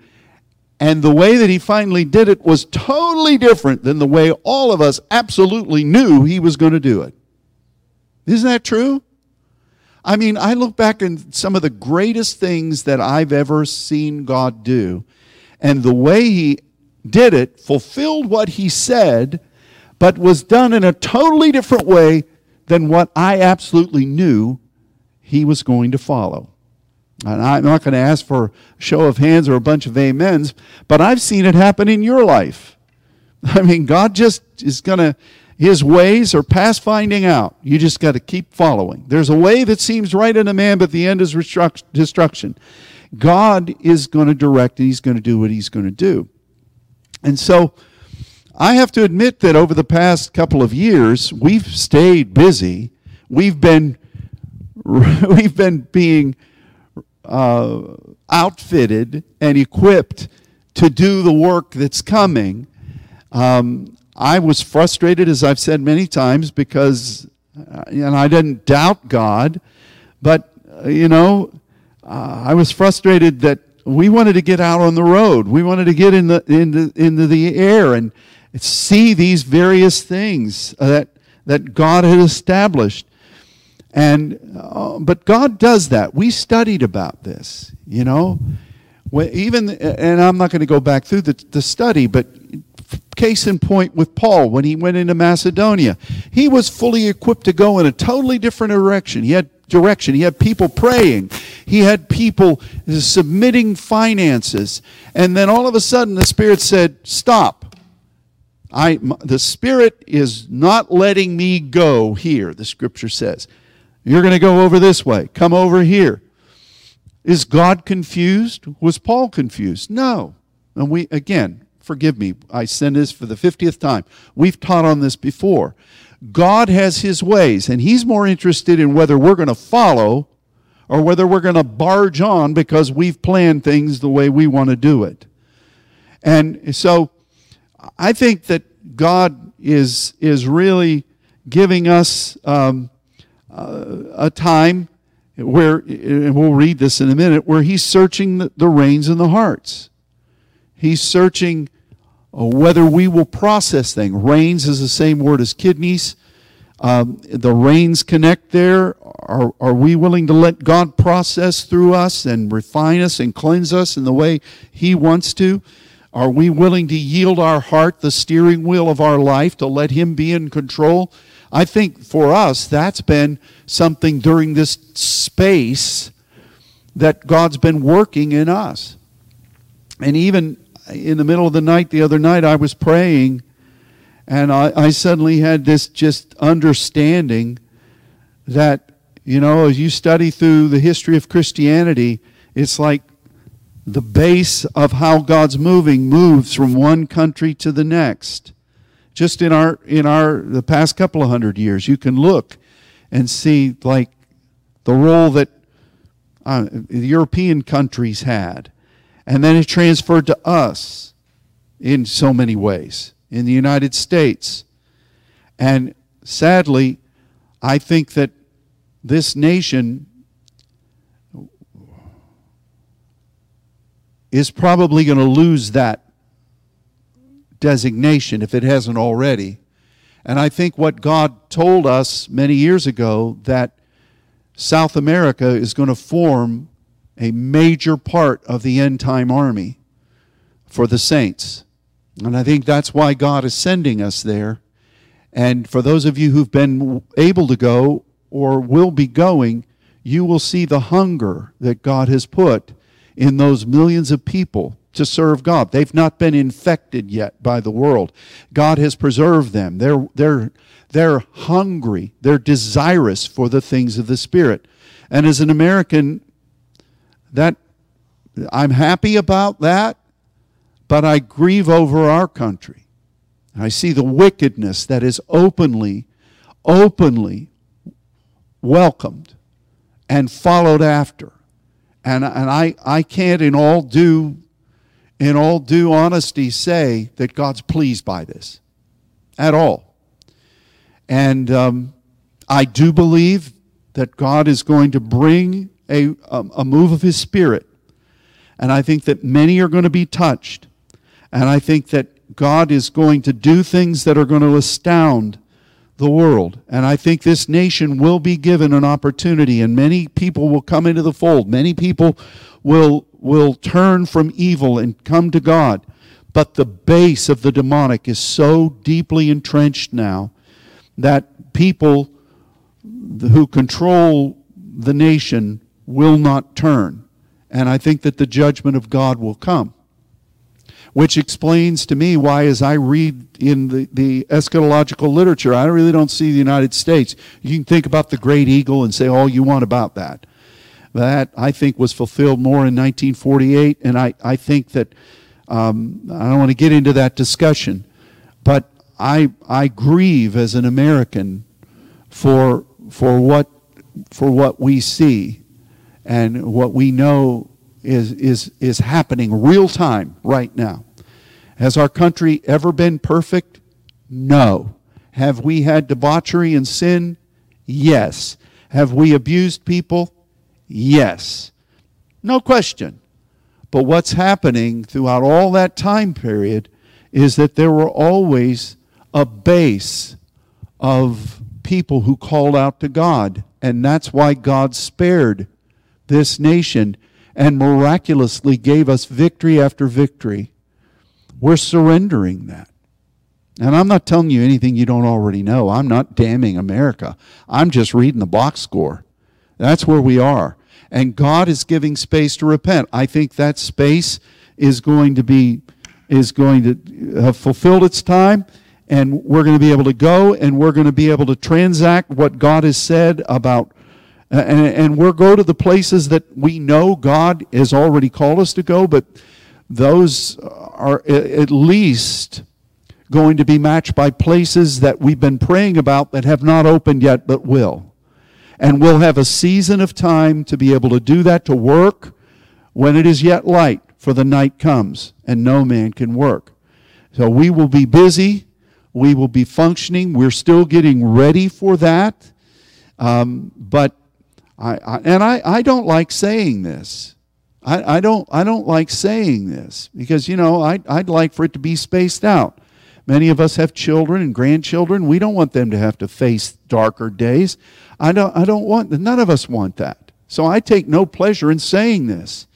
and the way that He finally did it was totally different than the way all of us absolutely knew He was going to do it? Isn't that true? I mean, I look back in some of the greatest things that I've ever seen God do, and the way He did it fulfilled what He said, but was done in a totally different way than what I absolutely knew He was going to follow. And I'm not going to ask for a show of hands or a bunch of amens, but I've seen it happen in your life. I mean, God just is going to his ways are past finding out. You just got to keep following. There's a way that seems right in a man, but the end is destruction. God is going to direct and he's going to do what he's going to do. And so I have to admit that over the past couple of years, we've stayed busy. We've been we've been being uh, outfitted and equipped to do the work that's coming. Um, I was frustrated, as I've said many times, because, uh, and I didn't doubt God, but, uh, you know, uh, I was frustrated that we wanted to get out on the road. We wanted to get in the, in the, into the air and see these various things that, that God had established. And, uh, but God does that. We studied about this, you know. When, even, and I'm not going to go back through the, the study, but case in point with Paul when he went into Macedonia. He was fully equipped to go in a totally different direction. He had direction. He had people praying. He had people submitting finances. And then all of a sudden the Spirit said, Stop. I, the Spirit is not letting me go here, the scripture says. You're going to go over this way. Come over here. Is God confused? Was Paul confused? No. And we, again, forgive me, I send this for the 50th time. We've taught on this before. God has his ways, and he's more interested in whether we're going to follow or whether we're going to barge on because we've planned things the way we want to do it. And so I think that God is, is really giving us um, uh, a time where, and we'll read this in a minute, where he's searching the, the reins and the hearts. He's searching uh, whether we will process things. Reins is the same word as kidneys. Um, the reins connect there. Are, are we willing to let God process through us and refine us and cleanse us in the way He wants to? Are we willing to yield our heart, the steering wheel of our life, to let Him be in control? I think for us, that's been something during this space that God's been working in us. And even in the middle of the night the other night, I was praying, and I, I suddenly had this just understanding that, you know, as you study through the history of Christianity, it's like the base of how God's moving moves from one country to the next. Just in our in our the past couple of hundred years, you can look and see like the role that uh, the European countries had and then it transferred to us in so many ways in the United States. And sadly, I think that this nation is probably going to lose that designation if it hasn't already. And I think what God told us many years ago that South America is going to form a major part of the end time army for the saints. And I think that's why God is sending us there. And for those of you who've been able to go or will be going, you will see the hunger that God has put in those millions of people to serve God. They've not been infected yet by the world. God has preserved them. They're, they're, they're hungry. They're desirous for the things of the Spirit. And as an American, that I'm happy about that, but I grieve over our country. I see the wickedness that is openly, openly welcomed and followed after. And, and I, I can't in all due in all due honesty say that God's pleased by this at all. And um, I do believe that God is going to bring a, a, a move of His Spirit. And I think that many are going to be touched. And I think that God is going to do things that are going to astound the world. And I think this nation will be given an opportunity, and many people will come into the fold. Many people will, will turn from evil and come to God. But the base of the demonic is so deeply entrenched now that people who control the nation will not turn. And I think that the judgment of God will come. Which explains to me why, as I read in the, the eschatological literature, I really don't see the United States. You can think about the great eagle and say all you want about that. That, I think, was fulfilled more in 1948, and I, I think that um, I don't want to get into that discussion, but I, I grieve as an American for, for, what, for what we see and what we know is, is, is happening real time right now. Has our country ever been perfect? No. Have we had debauchery and sin? Yes. Have we abused people? Yes. No question. But what's happening throughout all that time period is that there were always a base of people who called out to God. And that's why God spared this nation and miraculously gave us victory after victory. We're surrendering that. And I'm not telling you anything you don't already know. I'm not damning America. I'm just reading the box score. That's where we are. And God is giving space to repent. I think that space is going to be is going to have fulfilled its time and we're going to be able to go and we're going to be able to transact what God has said about and, and we'll go to the places that we know God has already called us to go, but those are at least going to be matched by places that we've been praying about that have not opened yet but will. And we'll have a season of time to be able to do that, to work when it is yet light, for the night comes and no man can work. So we will be busy. We will be functioning. We're still getting ready for that. Um, but I, I, and I, I don't like saying this. I, I, don't, I don't like saying this because, you know, I, I'd like for it to be spaced out. Many of us have children and grandchildren. We don't want them to have to face darker days. I don't, I don't want, none of us want that. So I take no pleasure in saying this.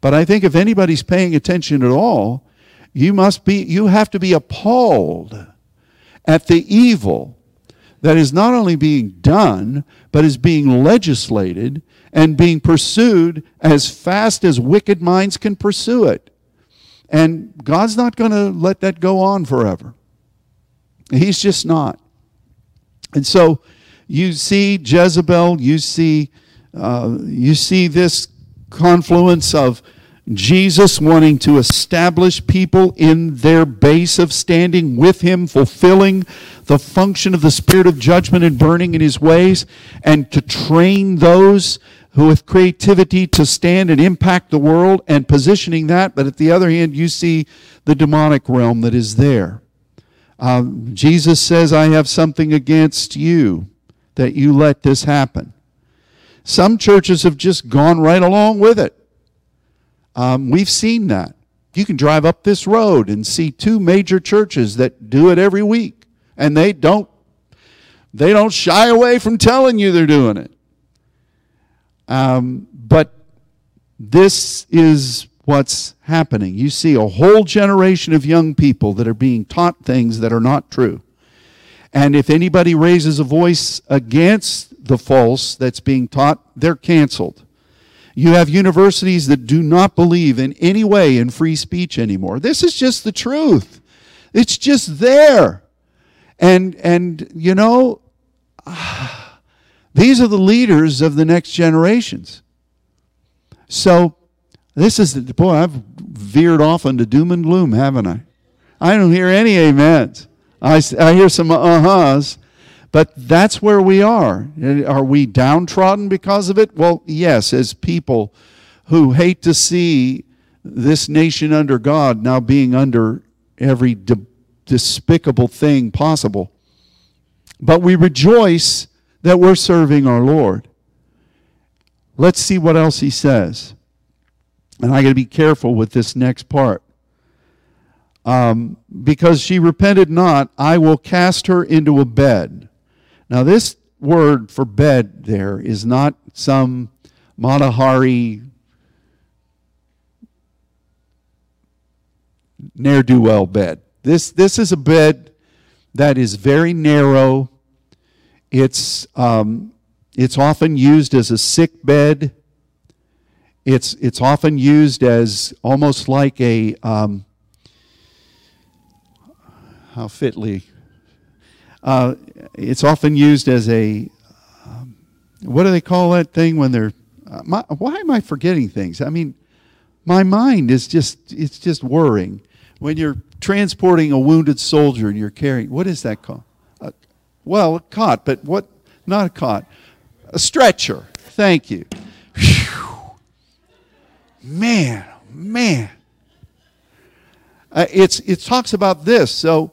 But I think if anybody's paying attention at all, you must be, you have to be appalled at the evil that is not only being done, but is being legislated and being pursued as fast as wicked minds can pursue it. And God's not going to let that go on forever. He's just not. And so you see Jezebel, you see, uh, you see this confluence of Jesus wanting to establish people in their base of standing with Him, fulfilling the function of the Spirit of judgment and burning in His ways, and to train those who with creativity to stand and impact the world and positioning that. But at the other hand, you see the demonic realm that is there. Um, Jesus says, I have something against you that you let this happen. Some churches have just gone right along with it. Um, we've seen that. You can drive up this road and see two major churches that do it every week, and they don't they don't shy away from telling you they're doing it. Um, but this is what's happening. You see a whole generation of young people that are being taught things that are not true. And if anybody raises a voice against the false that's being taught, they're canceled. You have universities that do not believe in any way in free speech anymore. This is just the truth. It's just there. And and you know, these are the leaders of the next generations. So this is the boy, I've veered off into doom and gloom, haven't I? I don't hear any amens. I, I hear some uh-huhs, but that's where we are. Are we downtrodden because of it? Well, yes, as people who hate to see this nation under God now being under every de- despicable thing possible. But we rejoice that we're serving our Lord. Let's see what else he says. And I got to be careful with this next part. Um, because she repented not, I will cast her into a bed. Now, this word for bed there is not some Mata Hari ne'er do well bed. This, this is a bed that is very narrow. It's, um, it's often used as a sick bed. It's, it's often used as almost like a, um, how fitly, uh, it's often used as a, um, what do they call that thing when they're, uh, my, why am I forgetting things? I mean, my mind is just, it's just worrying. When you're transporting a wounded soldier and you're carrying, what is that called? Well, cot, but what, not a cot, a stretcher. Thank you. Whew. Man, man. Uh, it's, it talks about this. So,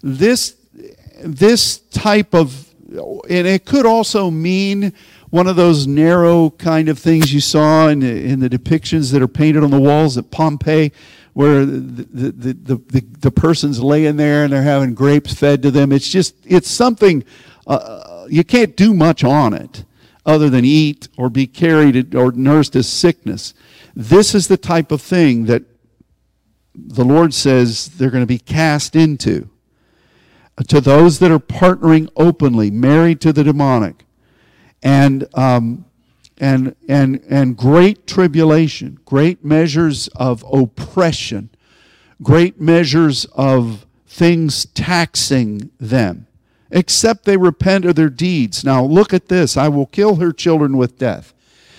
this, this type of, and it could also mean one of those narrow kind of things you saw in in the depictions that are painted on the walls at Pompeii, where the, the, the, the, person's laying there and they're having grapes fed to them. It's just, it's something, uh, you can't do much on it other than eat or be carried or nursed as sickness. This is the type of thing that the Lord says they're going to be cast into. To those that are partnering openly, married to the demonic, and um, and and and great tribulation, great measures of oppression, great measures of things taxing them, except they repent of their deeds. Now look at this: I will kill her children with death.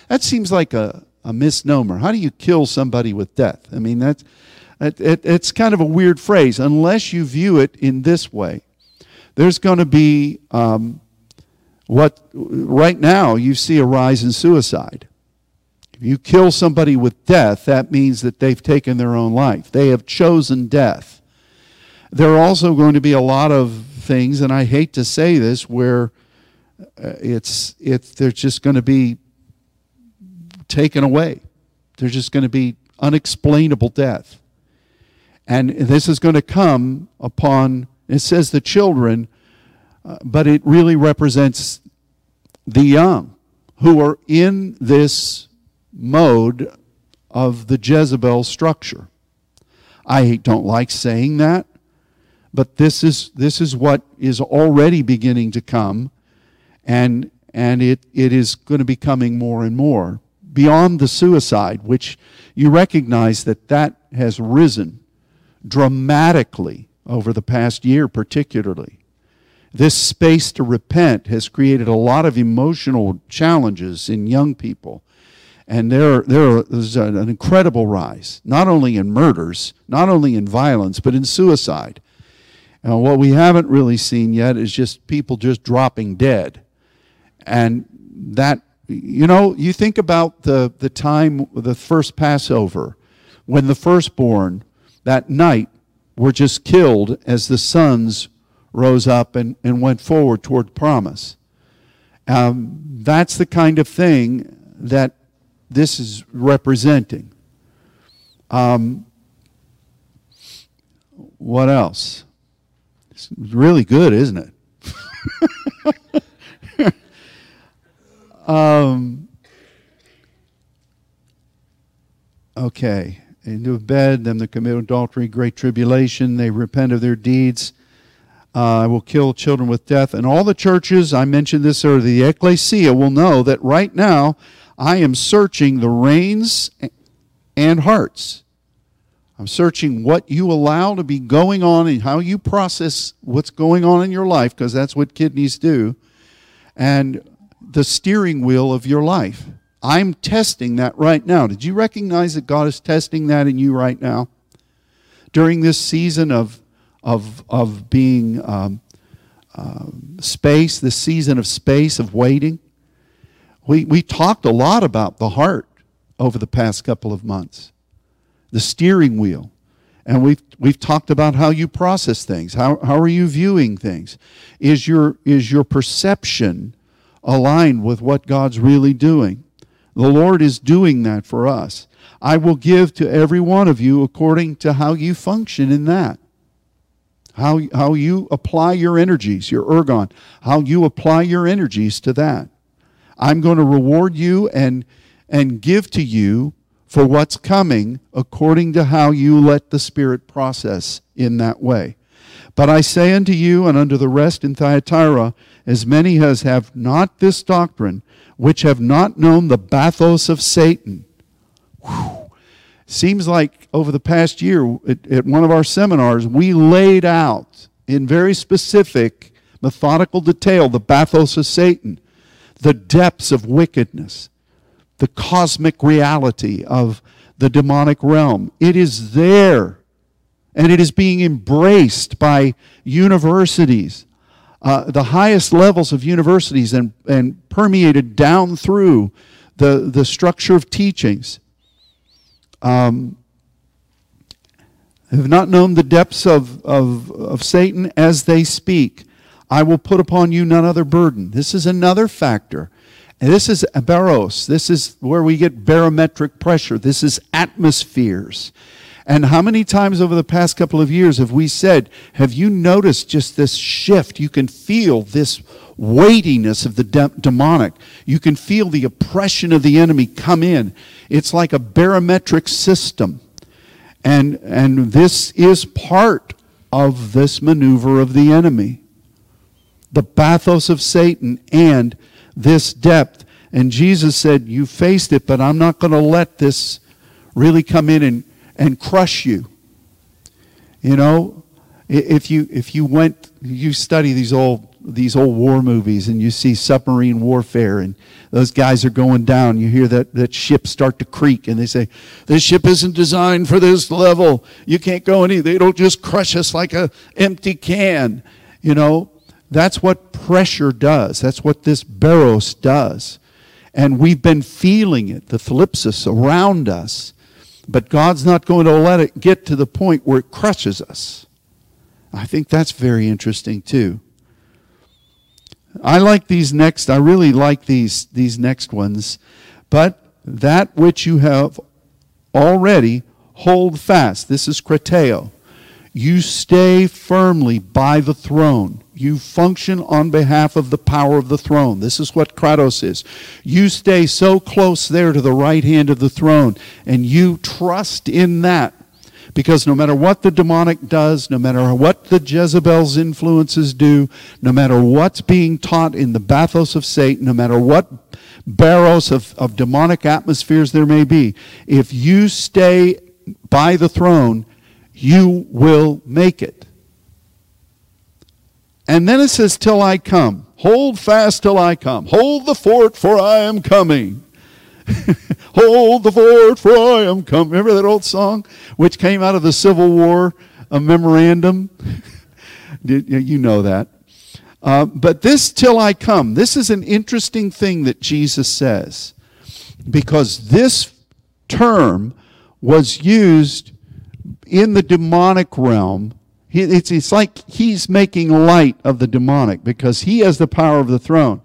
That seems like a a misnomer. How do you kill somebody with death? I mean, that's, it, it, it's kind of a weird phrase unless you view it in this way. There's going to be um, what, right now, you see a rise in suicide. If you kill somebody with death, that means that they've taken their own life. They have chosen death. There are also going to be a lot of things, and I hate to say this, where uh, it's, it's, there's just going to be taken away. There's just going to be unexplainable death. And this is going to come upon, it says the children, but it really represents the young who are in this mode of the Jezebel structure. I don't like saying that, but this is, this is what is already beginning to come, and, and it, it is going to be coming more and more beyond the suicide, which you recognize that that has risen dramatically over the past year, particularly. This space to repent has created a lot of emotional challenges in young people. And there, there is an incredible rise, not only in murders, not only in violence, but in suicide. And what we haven't really seen yet is just people just dropping dead. And that you know, you think about the, the time, the first Passover, when the firstborn that night were just killed as the sons rose up and, and went forward toward promise. Um, that's the kind of thing that this is representing. Um, what else? It's really good, isn't it? Um, okay. Into a bed, them that commit adultery, great tribulation, they repent of their deeds. Uh, I will kill children with death. And all the churches, I mentioned this earlier, the ecclesia will know that right now I am searching the reins and hearts. I'm searching what you allow to be going on and how you process what's going on in your life, because that's what kidneys do, and the steering wheel of your life. I'm testing that right now. Did you recognize that God is testing that in you right now? During this season of, of, of being um, uh, space, this season of space, of waiting, we, we talked a lot about the heart over the past couple of months, the steering wheel. And we've, we've talked about how you process things. How, how are you viewing things? Is your, is your perception aligned with what God's really doing? The Lord is doing that for us. I will give to every one of you according to how you function in that. How, how you apply your energies, your ergon, how you apply your energies to that. I'm going to reward you and, and give to you for what's coming according to how you let the Spirit process in that way. But I say unto you and unto the rest in Thyatira, as many as have not this doctrine, which have not known the bathos of Satan. Whew. Seems like over the past year at, at one of our seminars, we laid out in very specific, methodical detail the bathos of Satan, the depths of wickedness, the cosmic reality of the demonic realm. It is there, and it is being embraced by universities uh, the highest levels of universities and, and permeated down through the, the structure of teachings. Um, have not known the depths of, of, of Satan as they speak. I will put upon you none other burden. This is another factor. This is baros. This is where we get barometric pressure. This is atmospheres. And how many times over the past couple of years have we said, Have you noticed just this shift? You can feel this weightiness of the de- demonic. You can feel the oppression of the enemy come in. It's like a barometric system. And, and this is part of this maneuver of the enemy. The bathos of Satan and this depth. And Jesus said, You faced it, but I'm not going to let this really come in and and crush you. You know, if you if you went you study these old these old war movies and you see submarine warfare and those guys are going down. You hear that that ship start to creak and they say this ship isn't designed for this level. You can't go any they don't just crush us like a empty can. You know that's what pressure does. That's what this baros does. And we've been feeling it the thlipsis around us but God's not going to let it get to the point where it crushes us. I think that's very interesting too. I like these next, I really like these, these next ones. But that which you have already, hold fast. This is krateo. You stay firmly by the throne. You function on behalf of the power of the throne. This is what kratos is. You stay so close there to the right hand of the throne, and you trust in that. Because no matter what the demonic does, no matter what the Jezebel's influences do, no matter what's being taught in the bathos of Satan, no matter what baros of, of demonic atmospheres there may be, if you stay by the throne, you will make it. And then it says, Till I come. Hold fast till I come. Hold the fort, for I am coming. Hold the fort, for I am coming. Remember that old song, which came out of the Civil War, a memorandum? you know that. Uh, but this till I come, this is an interesting thing that Jesus says, because this term was used in the demonic realm, it's, it's like he's making light of the demonic because he has the power of the throne.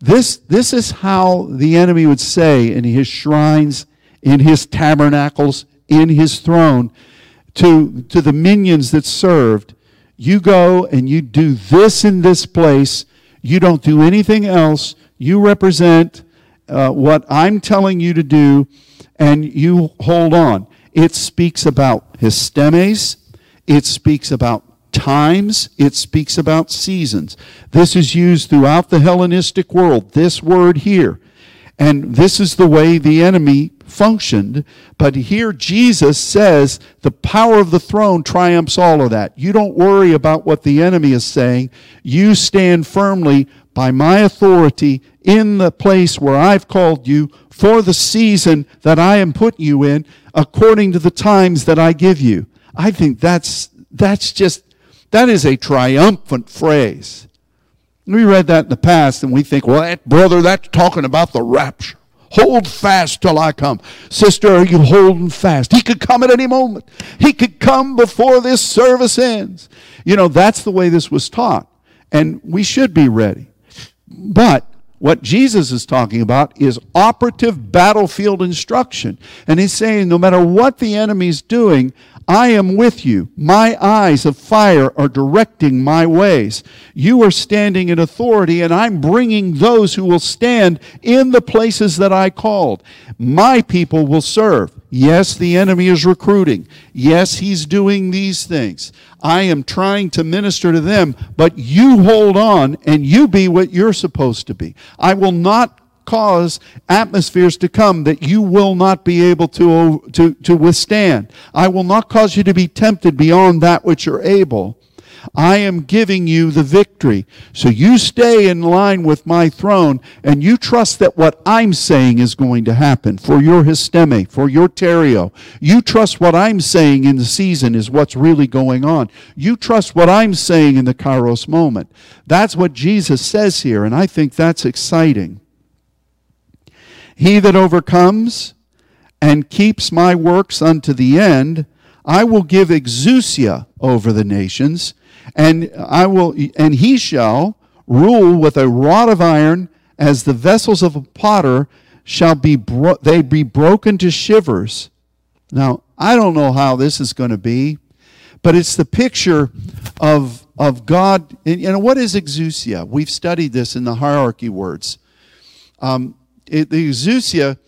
This, this is how the enemy would say in his shrines, in his tabernacles, in his throne to, to the minions that served, you go and you do this in this place. You don't do anything else. You represent uh, what I'm telling you to do, and you hold on. It speaks about histemes. It speaks about times. It speaks about seasons. This is used throughout the Hellenistic world, this word here. And this is the way the enemy functioned. But here Jesus says the power of the throne triumphs all of that. You don't worry about what the enemy is saying. You stand firmly by my authority in the place where I've called you for the season that I am putting you in according to the times that I give you. I think that's, that's just, that is a triumphant phrase. We read that in the past and we think, well, that brother, that's talking about the rapture. Hold fast till I come. Sister, are you holding fast? He could come at any moment. He could come before this service ends. You know, that's the way this was taught. And we should be ready. But what Jesus is talking about is operative battlefield instruction. And he's saying no matter what the enemy's doing, I am with you. My eyes of fire are directing my ways. You are standing in authority, and I'm bringing those who will stand in the places that I called. My people will serve. Yes, the enemy is recruiting. Yes, he's doing these things. I am trying to minister to them, but you hold on and you be what you're supposed to be. I will not cause atmospheres to come that you will not be able to, to, to withstand. I will not cause you to be tempted beyond that which you're able. I am giving you the victory. So you stay in line with my throne and you trust that what I'm saying is going to happen for your histeme, for your terio. You trust what I'm saying in the season is what's really going on. You trust what I'm saying in the kairos moment. That's what Jesus says here, and I think that's exciting. He that overcomes and keeps my works unto the end, I will give exousia over the nations, and I will and he shall rule with a rod of iron as the vessels of a potter shall be bro- they be broken to shivers. Now, I don't know how this is going to be, but it's the picture of of God. And, what is exousia? We've studied this in the hierarchy words. Um, it, the exousia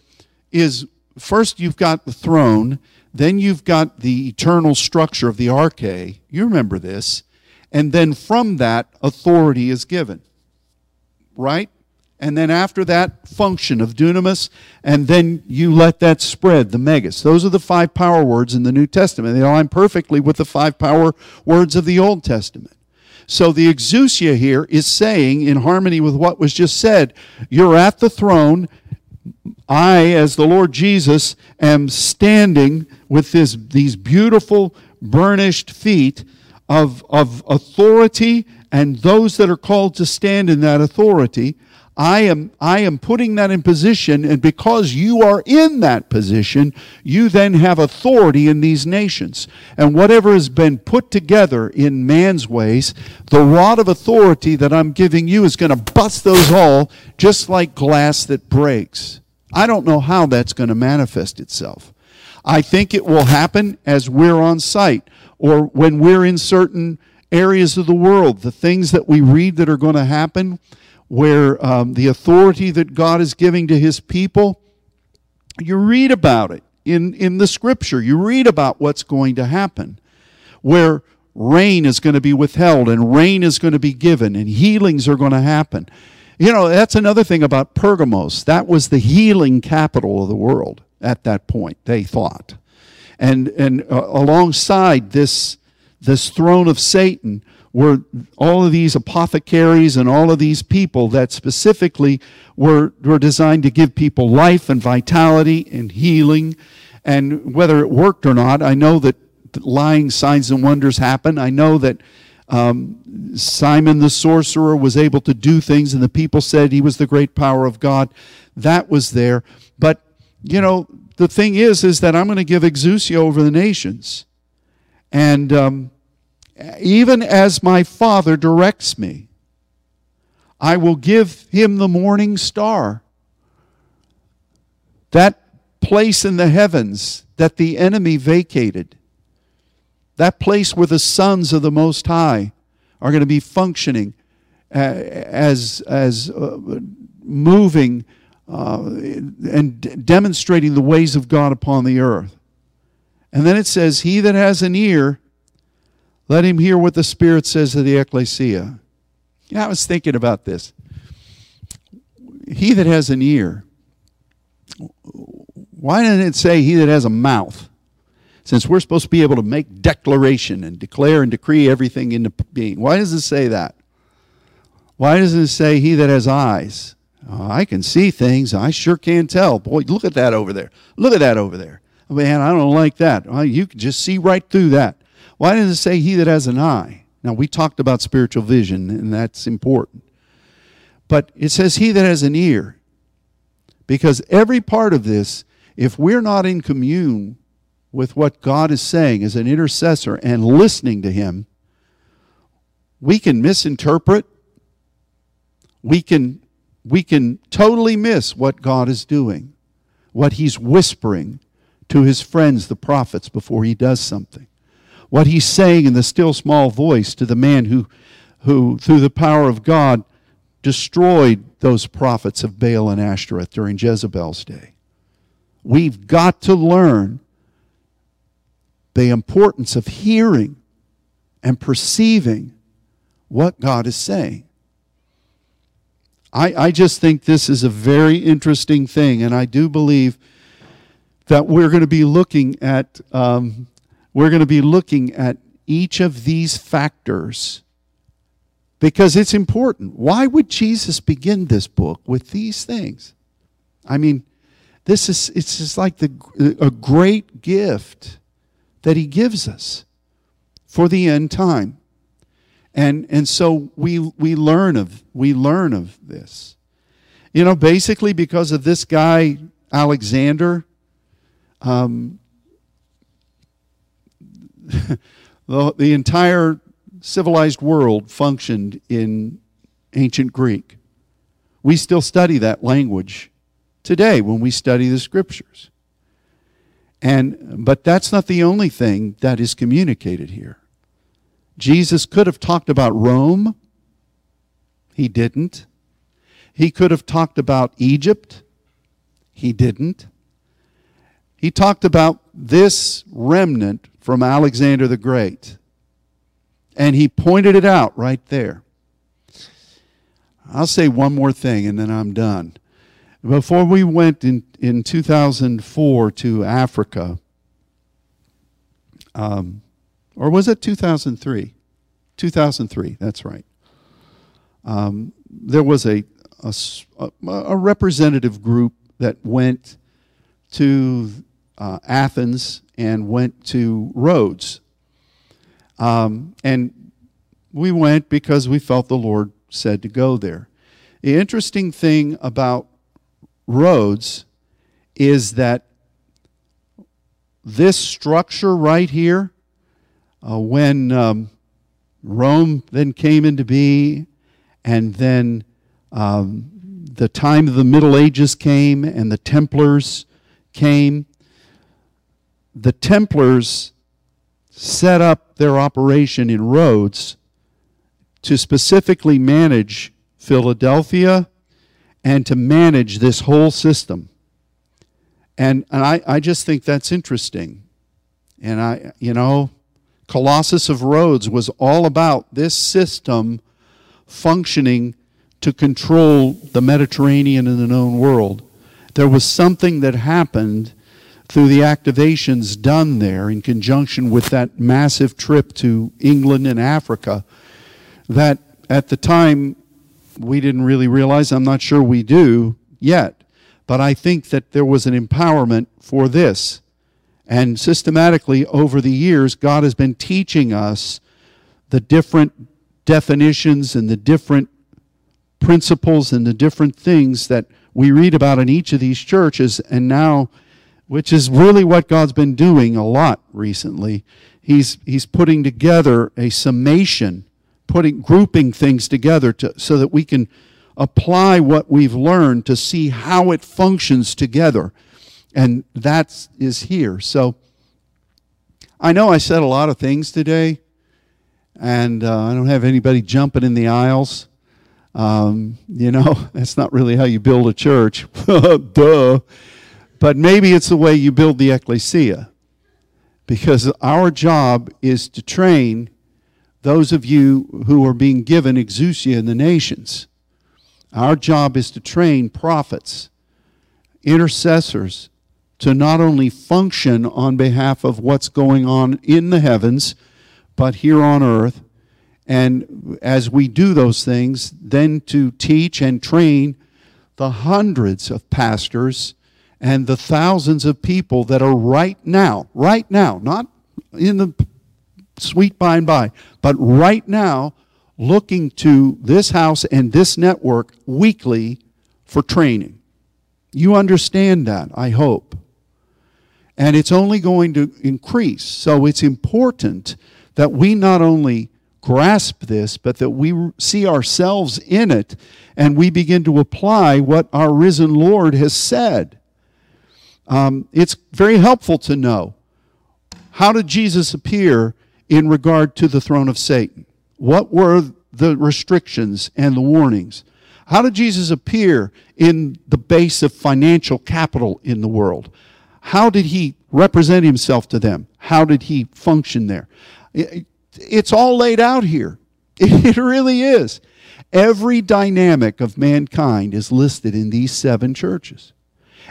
is first you've got the throne, then you've got the eternal structure of the arche. You remember this. And then from that, authority is given. Right? And then after that, function of dunamis, and then you let that spread, the megas. Those are the five power words in the New Testament. They align perfectly with the five power words of the Old Testament. So the exousia here is saying, in harmony with what was just said, you're at the throne. I, as the Lord Jesus, am standing with this, these beautiful burnished feet of, of authority and those that are called to stand in that authority. I am, I am putting that in position, and because you are in that position, you then have authority in these nations. And whatever has been put together in man's ways, the rod of authority that I'm giving you is going to bust those all just like glass that breaks. I don't know how that's going to manifest itself. I think it will happen as we're on site or when we're in certain areas of the world. The things that we read that are going to happen where um, the authority that God is giving to his people, you read about it in, in the scripture. You read about what's going to happen, where rain is going to be withheld and rain is going to be given and healings are going to happen. You know, that's another thing about Pergamos. That was the healing capital of the world at that point, they thought. And, and uh, alongside this, this throne of Satan were all of these apothecaries and all of these people that specifically were, were designed to give people life and vitality and healing. And whether it worked or not, I know that lying signs and wonders happen. I know that um, Simon the sorcerer was able to do things, and the people said he was the great power of God. That was there. But, you know, the thing is, is that I'm going to give exousia over the nations. And um, even as my Father directs me. I will give him the morning star. That place in the heavens that the enemy vacated. That place where the sons of the Most High are going to be functioning as, as uh, moving uh, and demonstrating the ways of God upon the earth. And then it says, He that has an ear, let him hear what the Spirit says to the ecclesia. Yeah, I was thinking about this. He that has an ear, Why doesn't it say he that has a mouth? Since we're supposed to be able to make declaration and declare and decree everything into being. Why does it say that? Why doesn't it say he that has eyes? Oh, I can see things. I sure can tell. Boy, look at that over there. Look at that over there. Man, I don't like that. Well, you can just see right through that. Why does it say he that has an eye? Now, we talked about spiritual vision, and that's important. But it says he that has an ear. Because every part of this, if we're not in commune with what God is saying as an intercessor and listening to him, we can misinterpret. We can, we can totally miss what God is doing, what he's whispering to his friends, the prophets, before he does something. What he's saying in the still small voice to the man who, who through the power of God, destroyed those prophets of Baal and Ashtoreth during Jezebel's day. We've got to learn the importance of hearing and perceiving what God is saying. I, I just think this is a very interesting thing, and I do believe that we're going to be looking at um, we're going to be looking at each of these factors because it's important. Why would Jesus begin this book with these things? I mean, this is it's just like the a great gift that he gives us for the end time. And and so we we learn of we learn of this. You know, basically because of this guy Alexander um, the, the entire civilized world functioned in ancient Greek. We still study that language today when we study the scriptures. And but that's not the only thing that is communicated here. Jesus could have talked about Rome. He didn't. He could have talked about Egypt. He didn't. He talked about this remnant from Alexander the Great. And he pointed it out right there. I'll say one more thing and then I'm done. Before we went in, in 2004 to Africa, um, or was it 2003? 2003, that's right. Um, there was a, a, a representative group that went to uh, Athens and went to Rhodes. Um, and we went because we felt the Lord said to go there. The interesting thing about Rhodes is that this structure right here, uh, when um, Rome then came into being, and then um, the time of the Middle Ages came, and the Templars came, the Templars set up their operation in Rhodes to specifically manage Philadelphia and to manage this whole system. And, and I, I just think that's interesting. And I, you know, Colossus of Rhodes was all about this system functioning to control the Mediterranean and the known world. There was something that happened through the activations done there in conjunction with that massive trip to England and Africa that at the time we didn't really realize. I'm not sure we do yet. But I think that there was an empowerment for this. And systematically over the years, God has been teaching us the different definitions and the different principles and the different things that we read about in each of these churches. And now which is really what God's been doing a lot recently. He's, he's putting together a summation, putting, grouping things together to, so that we can apply what we've learned to see how it functions together. And that is here. So I know I said a lot of things today, and uh, I don't have anybody jumping in the aisles. Um, you know, that's not really how you build a church. Duh. But maybe it's the way you build the ecclesia. Because our job is to train those of you who are being given exousia in the nations. Our job is to train prophets, intercessors, to not only function on behalf of what's going on in the heavens, but here on earth. And as we do those things, then to teach and train the hundreds of pastors and the thousands of people that are right now, right now, not in the sweet by and by, but right now looking to this house and this network weekly for training. You understand that, I hope. And it's only going to increase. So it's important that we not only grasp this, but that we see ourselves in it and we begin to apply what our risen Lord has said. Um, it's very helpful to know how did Jesus appear in regard to the throne of Satan? What were the restrictions and the warnings? How did Jesus appear in the base of financial capital in the world? How did he represent himself to them? How did he function there? It's all laid out here. It really is. Every dynamic of mankind is listed in these seven churches.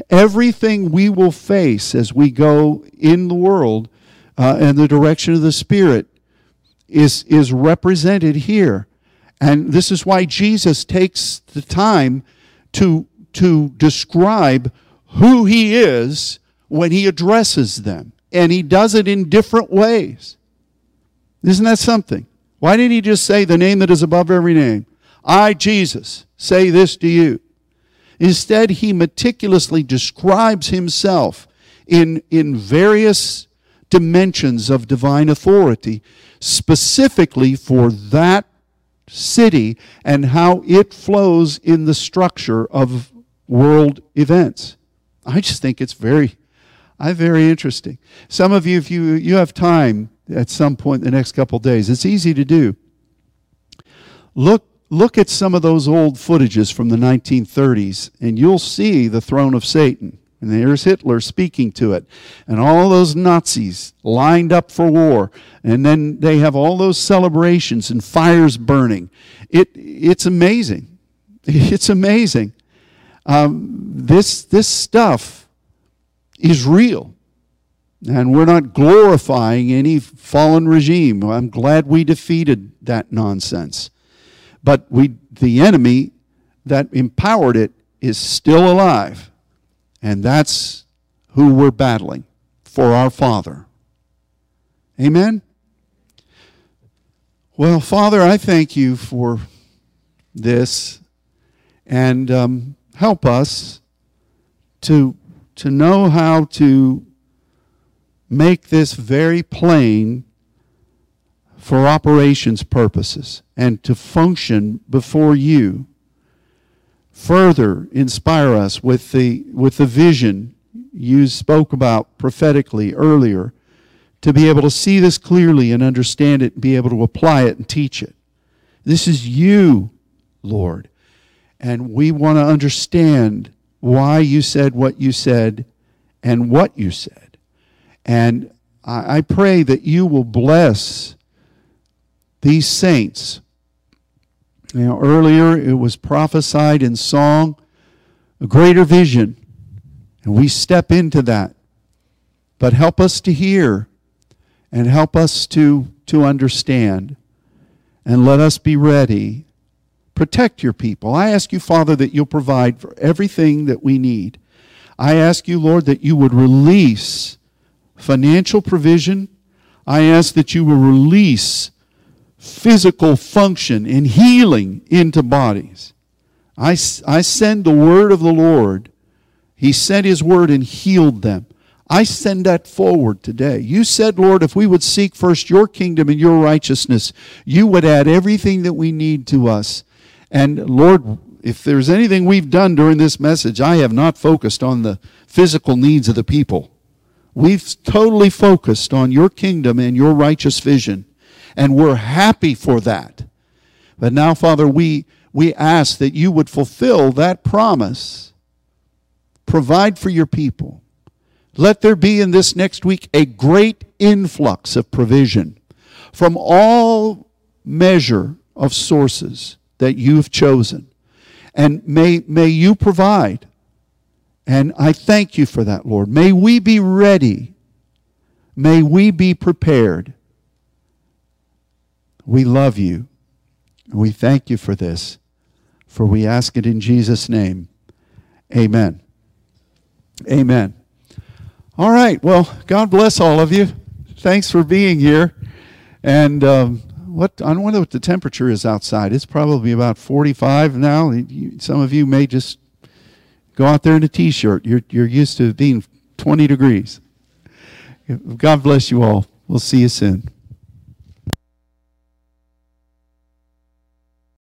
Everything we will face as we go in the world uh, in the direction of the Spirit is, is represented here. And this is why Jesus takes the time to, to describe who he is when he addresses them. And he does it in different ways. Isn't that something? Why didn't he just say the name that is above every name? I, Jesus, say this to you. Instead, he meticulously describes himself in, in various dimensions of divine authority, specifically for that city and how it flows in the structure of world events. I just think it's very, very interesting. Some of you, if you you have time at some point in the next couple days, it's easy to do. Look look at some of those old footages from the 1930s, and you'll see the throne of Satan. And there's Hitler speaking to it. And all those Nazis lined up for war. And then they have all those celebrations and fires burning. It, it's amazing. It's amazing. Um, this, this stuff is real. And we're not glorifying any fallen regime. I'm glad we defeated that nonsense. But we, the enemy that empowered it is still alive. And that's who we're battling for our Father. Amen? Well, Father, I thank you for this and um, help us to, to know how to make this very plain for operations purposes and to function before you further inspire us with the, with the vision you spoke about prophetically earlier to be able to see this clearly and understand it and be able to apply it and teach it. This is you, Lord. And we want to understand why you said what you said and what you said. And I, I pray that you will bless these saints know, earlier it was prophesied in song, a greater vision. And we step into that. But help us to hear and help us to, to understand. And let us be ready. Protect your people. I ask you, Father, that you'll provide for everything that we need. I ask you, Lord, that you would release financial provision. I ask that you will release physical function and healing into bodies. I, I send the word of the Lord. He sent his word and healed them. I send that forward today. You said, Lord, if we would seek first your kingdom and your righteousness, you would add everything that we need to us. And Lord, if there's anything we've done during this message, I have not focused on the physical needs of the people. We've totally focused on your kingdom and your righteous vision and we're happy for that. But now, Father, we, we ask that you would fulfill that promise. Provide for your people. Let there be in this next week a great influx of provision from all measure of sources that you've chosen. And may, may you provide And I thank you for that, Lord. May we be ready. May we be prepared. We love you. We thank you for this, for we ask it in Jesus' name. Amen. Amen. All right. Well, God bless all of you. Thanks for being here. And um, what I wonder what the temperature is outside. It's probably about 45 now. Some of you may just go out there in a t-shirt. You're you're used to being 20 degrees. God bless you all. We'll see you soon.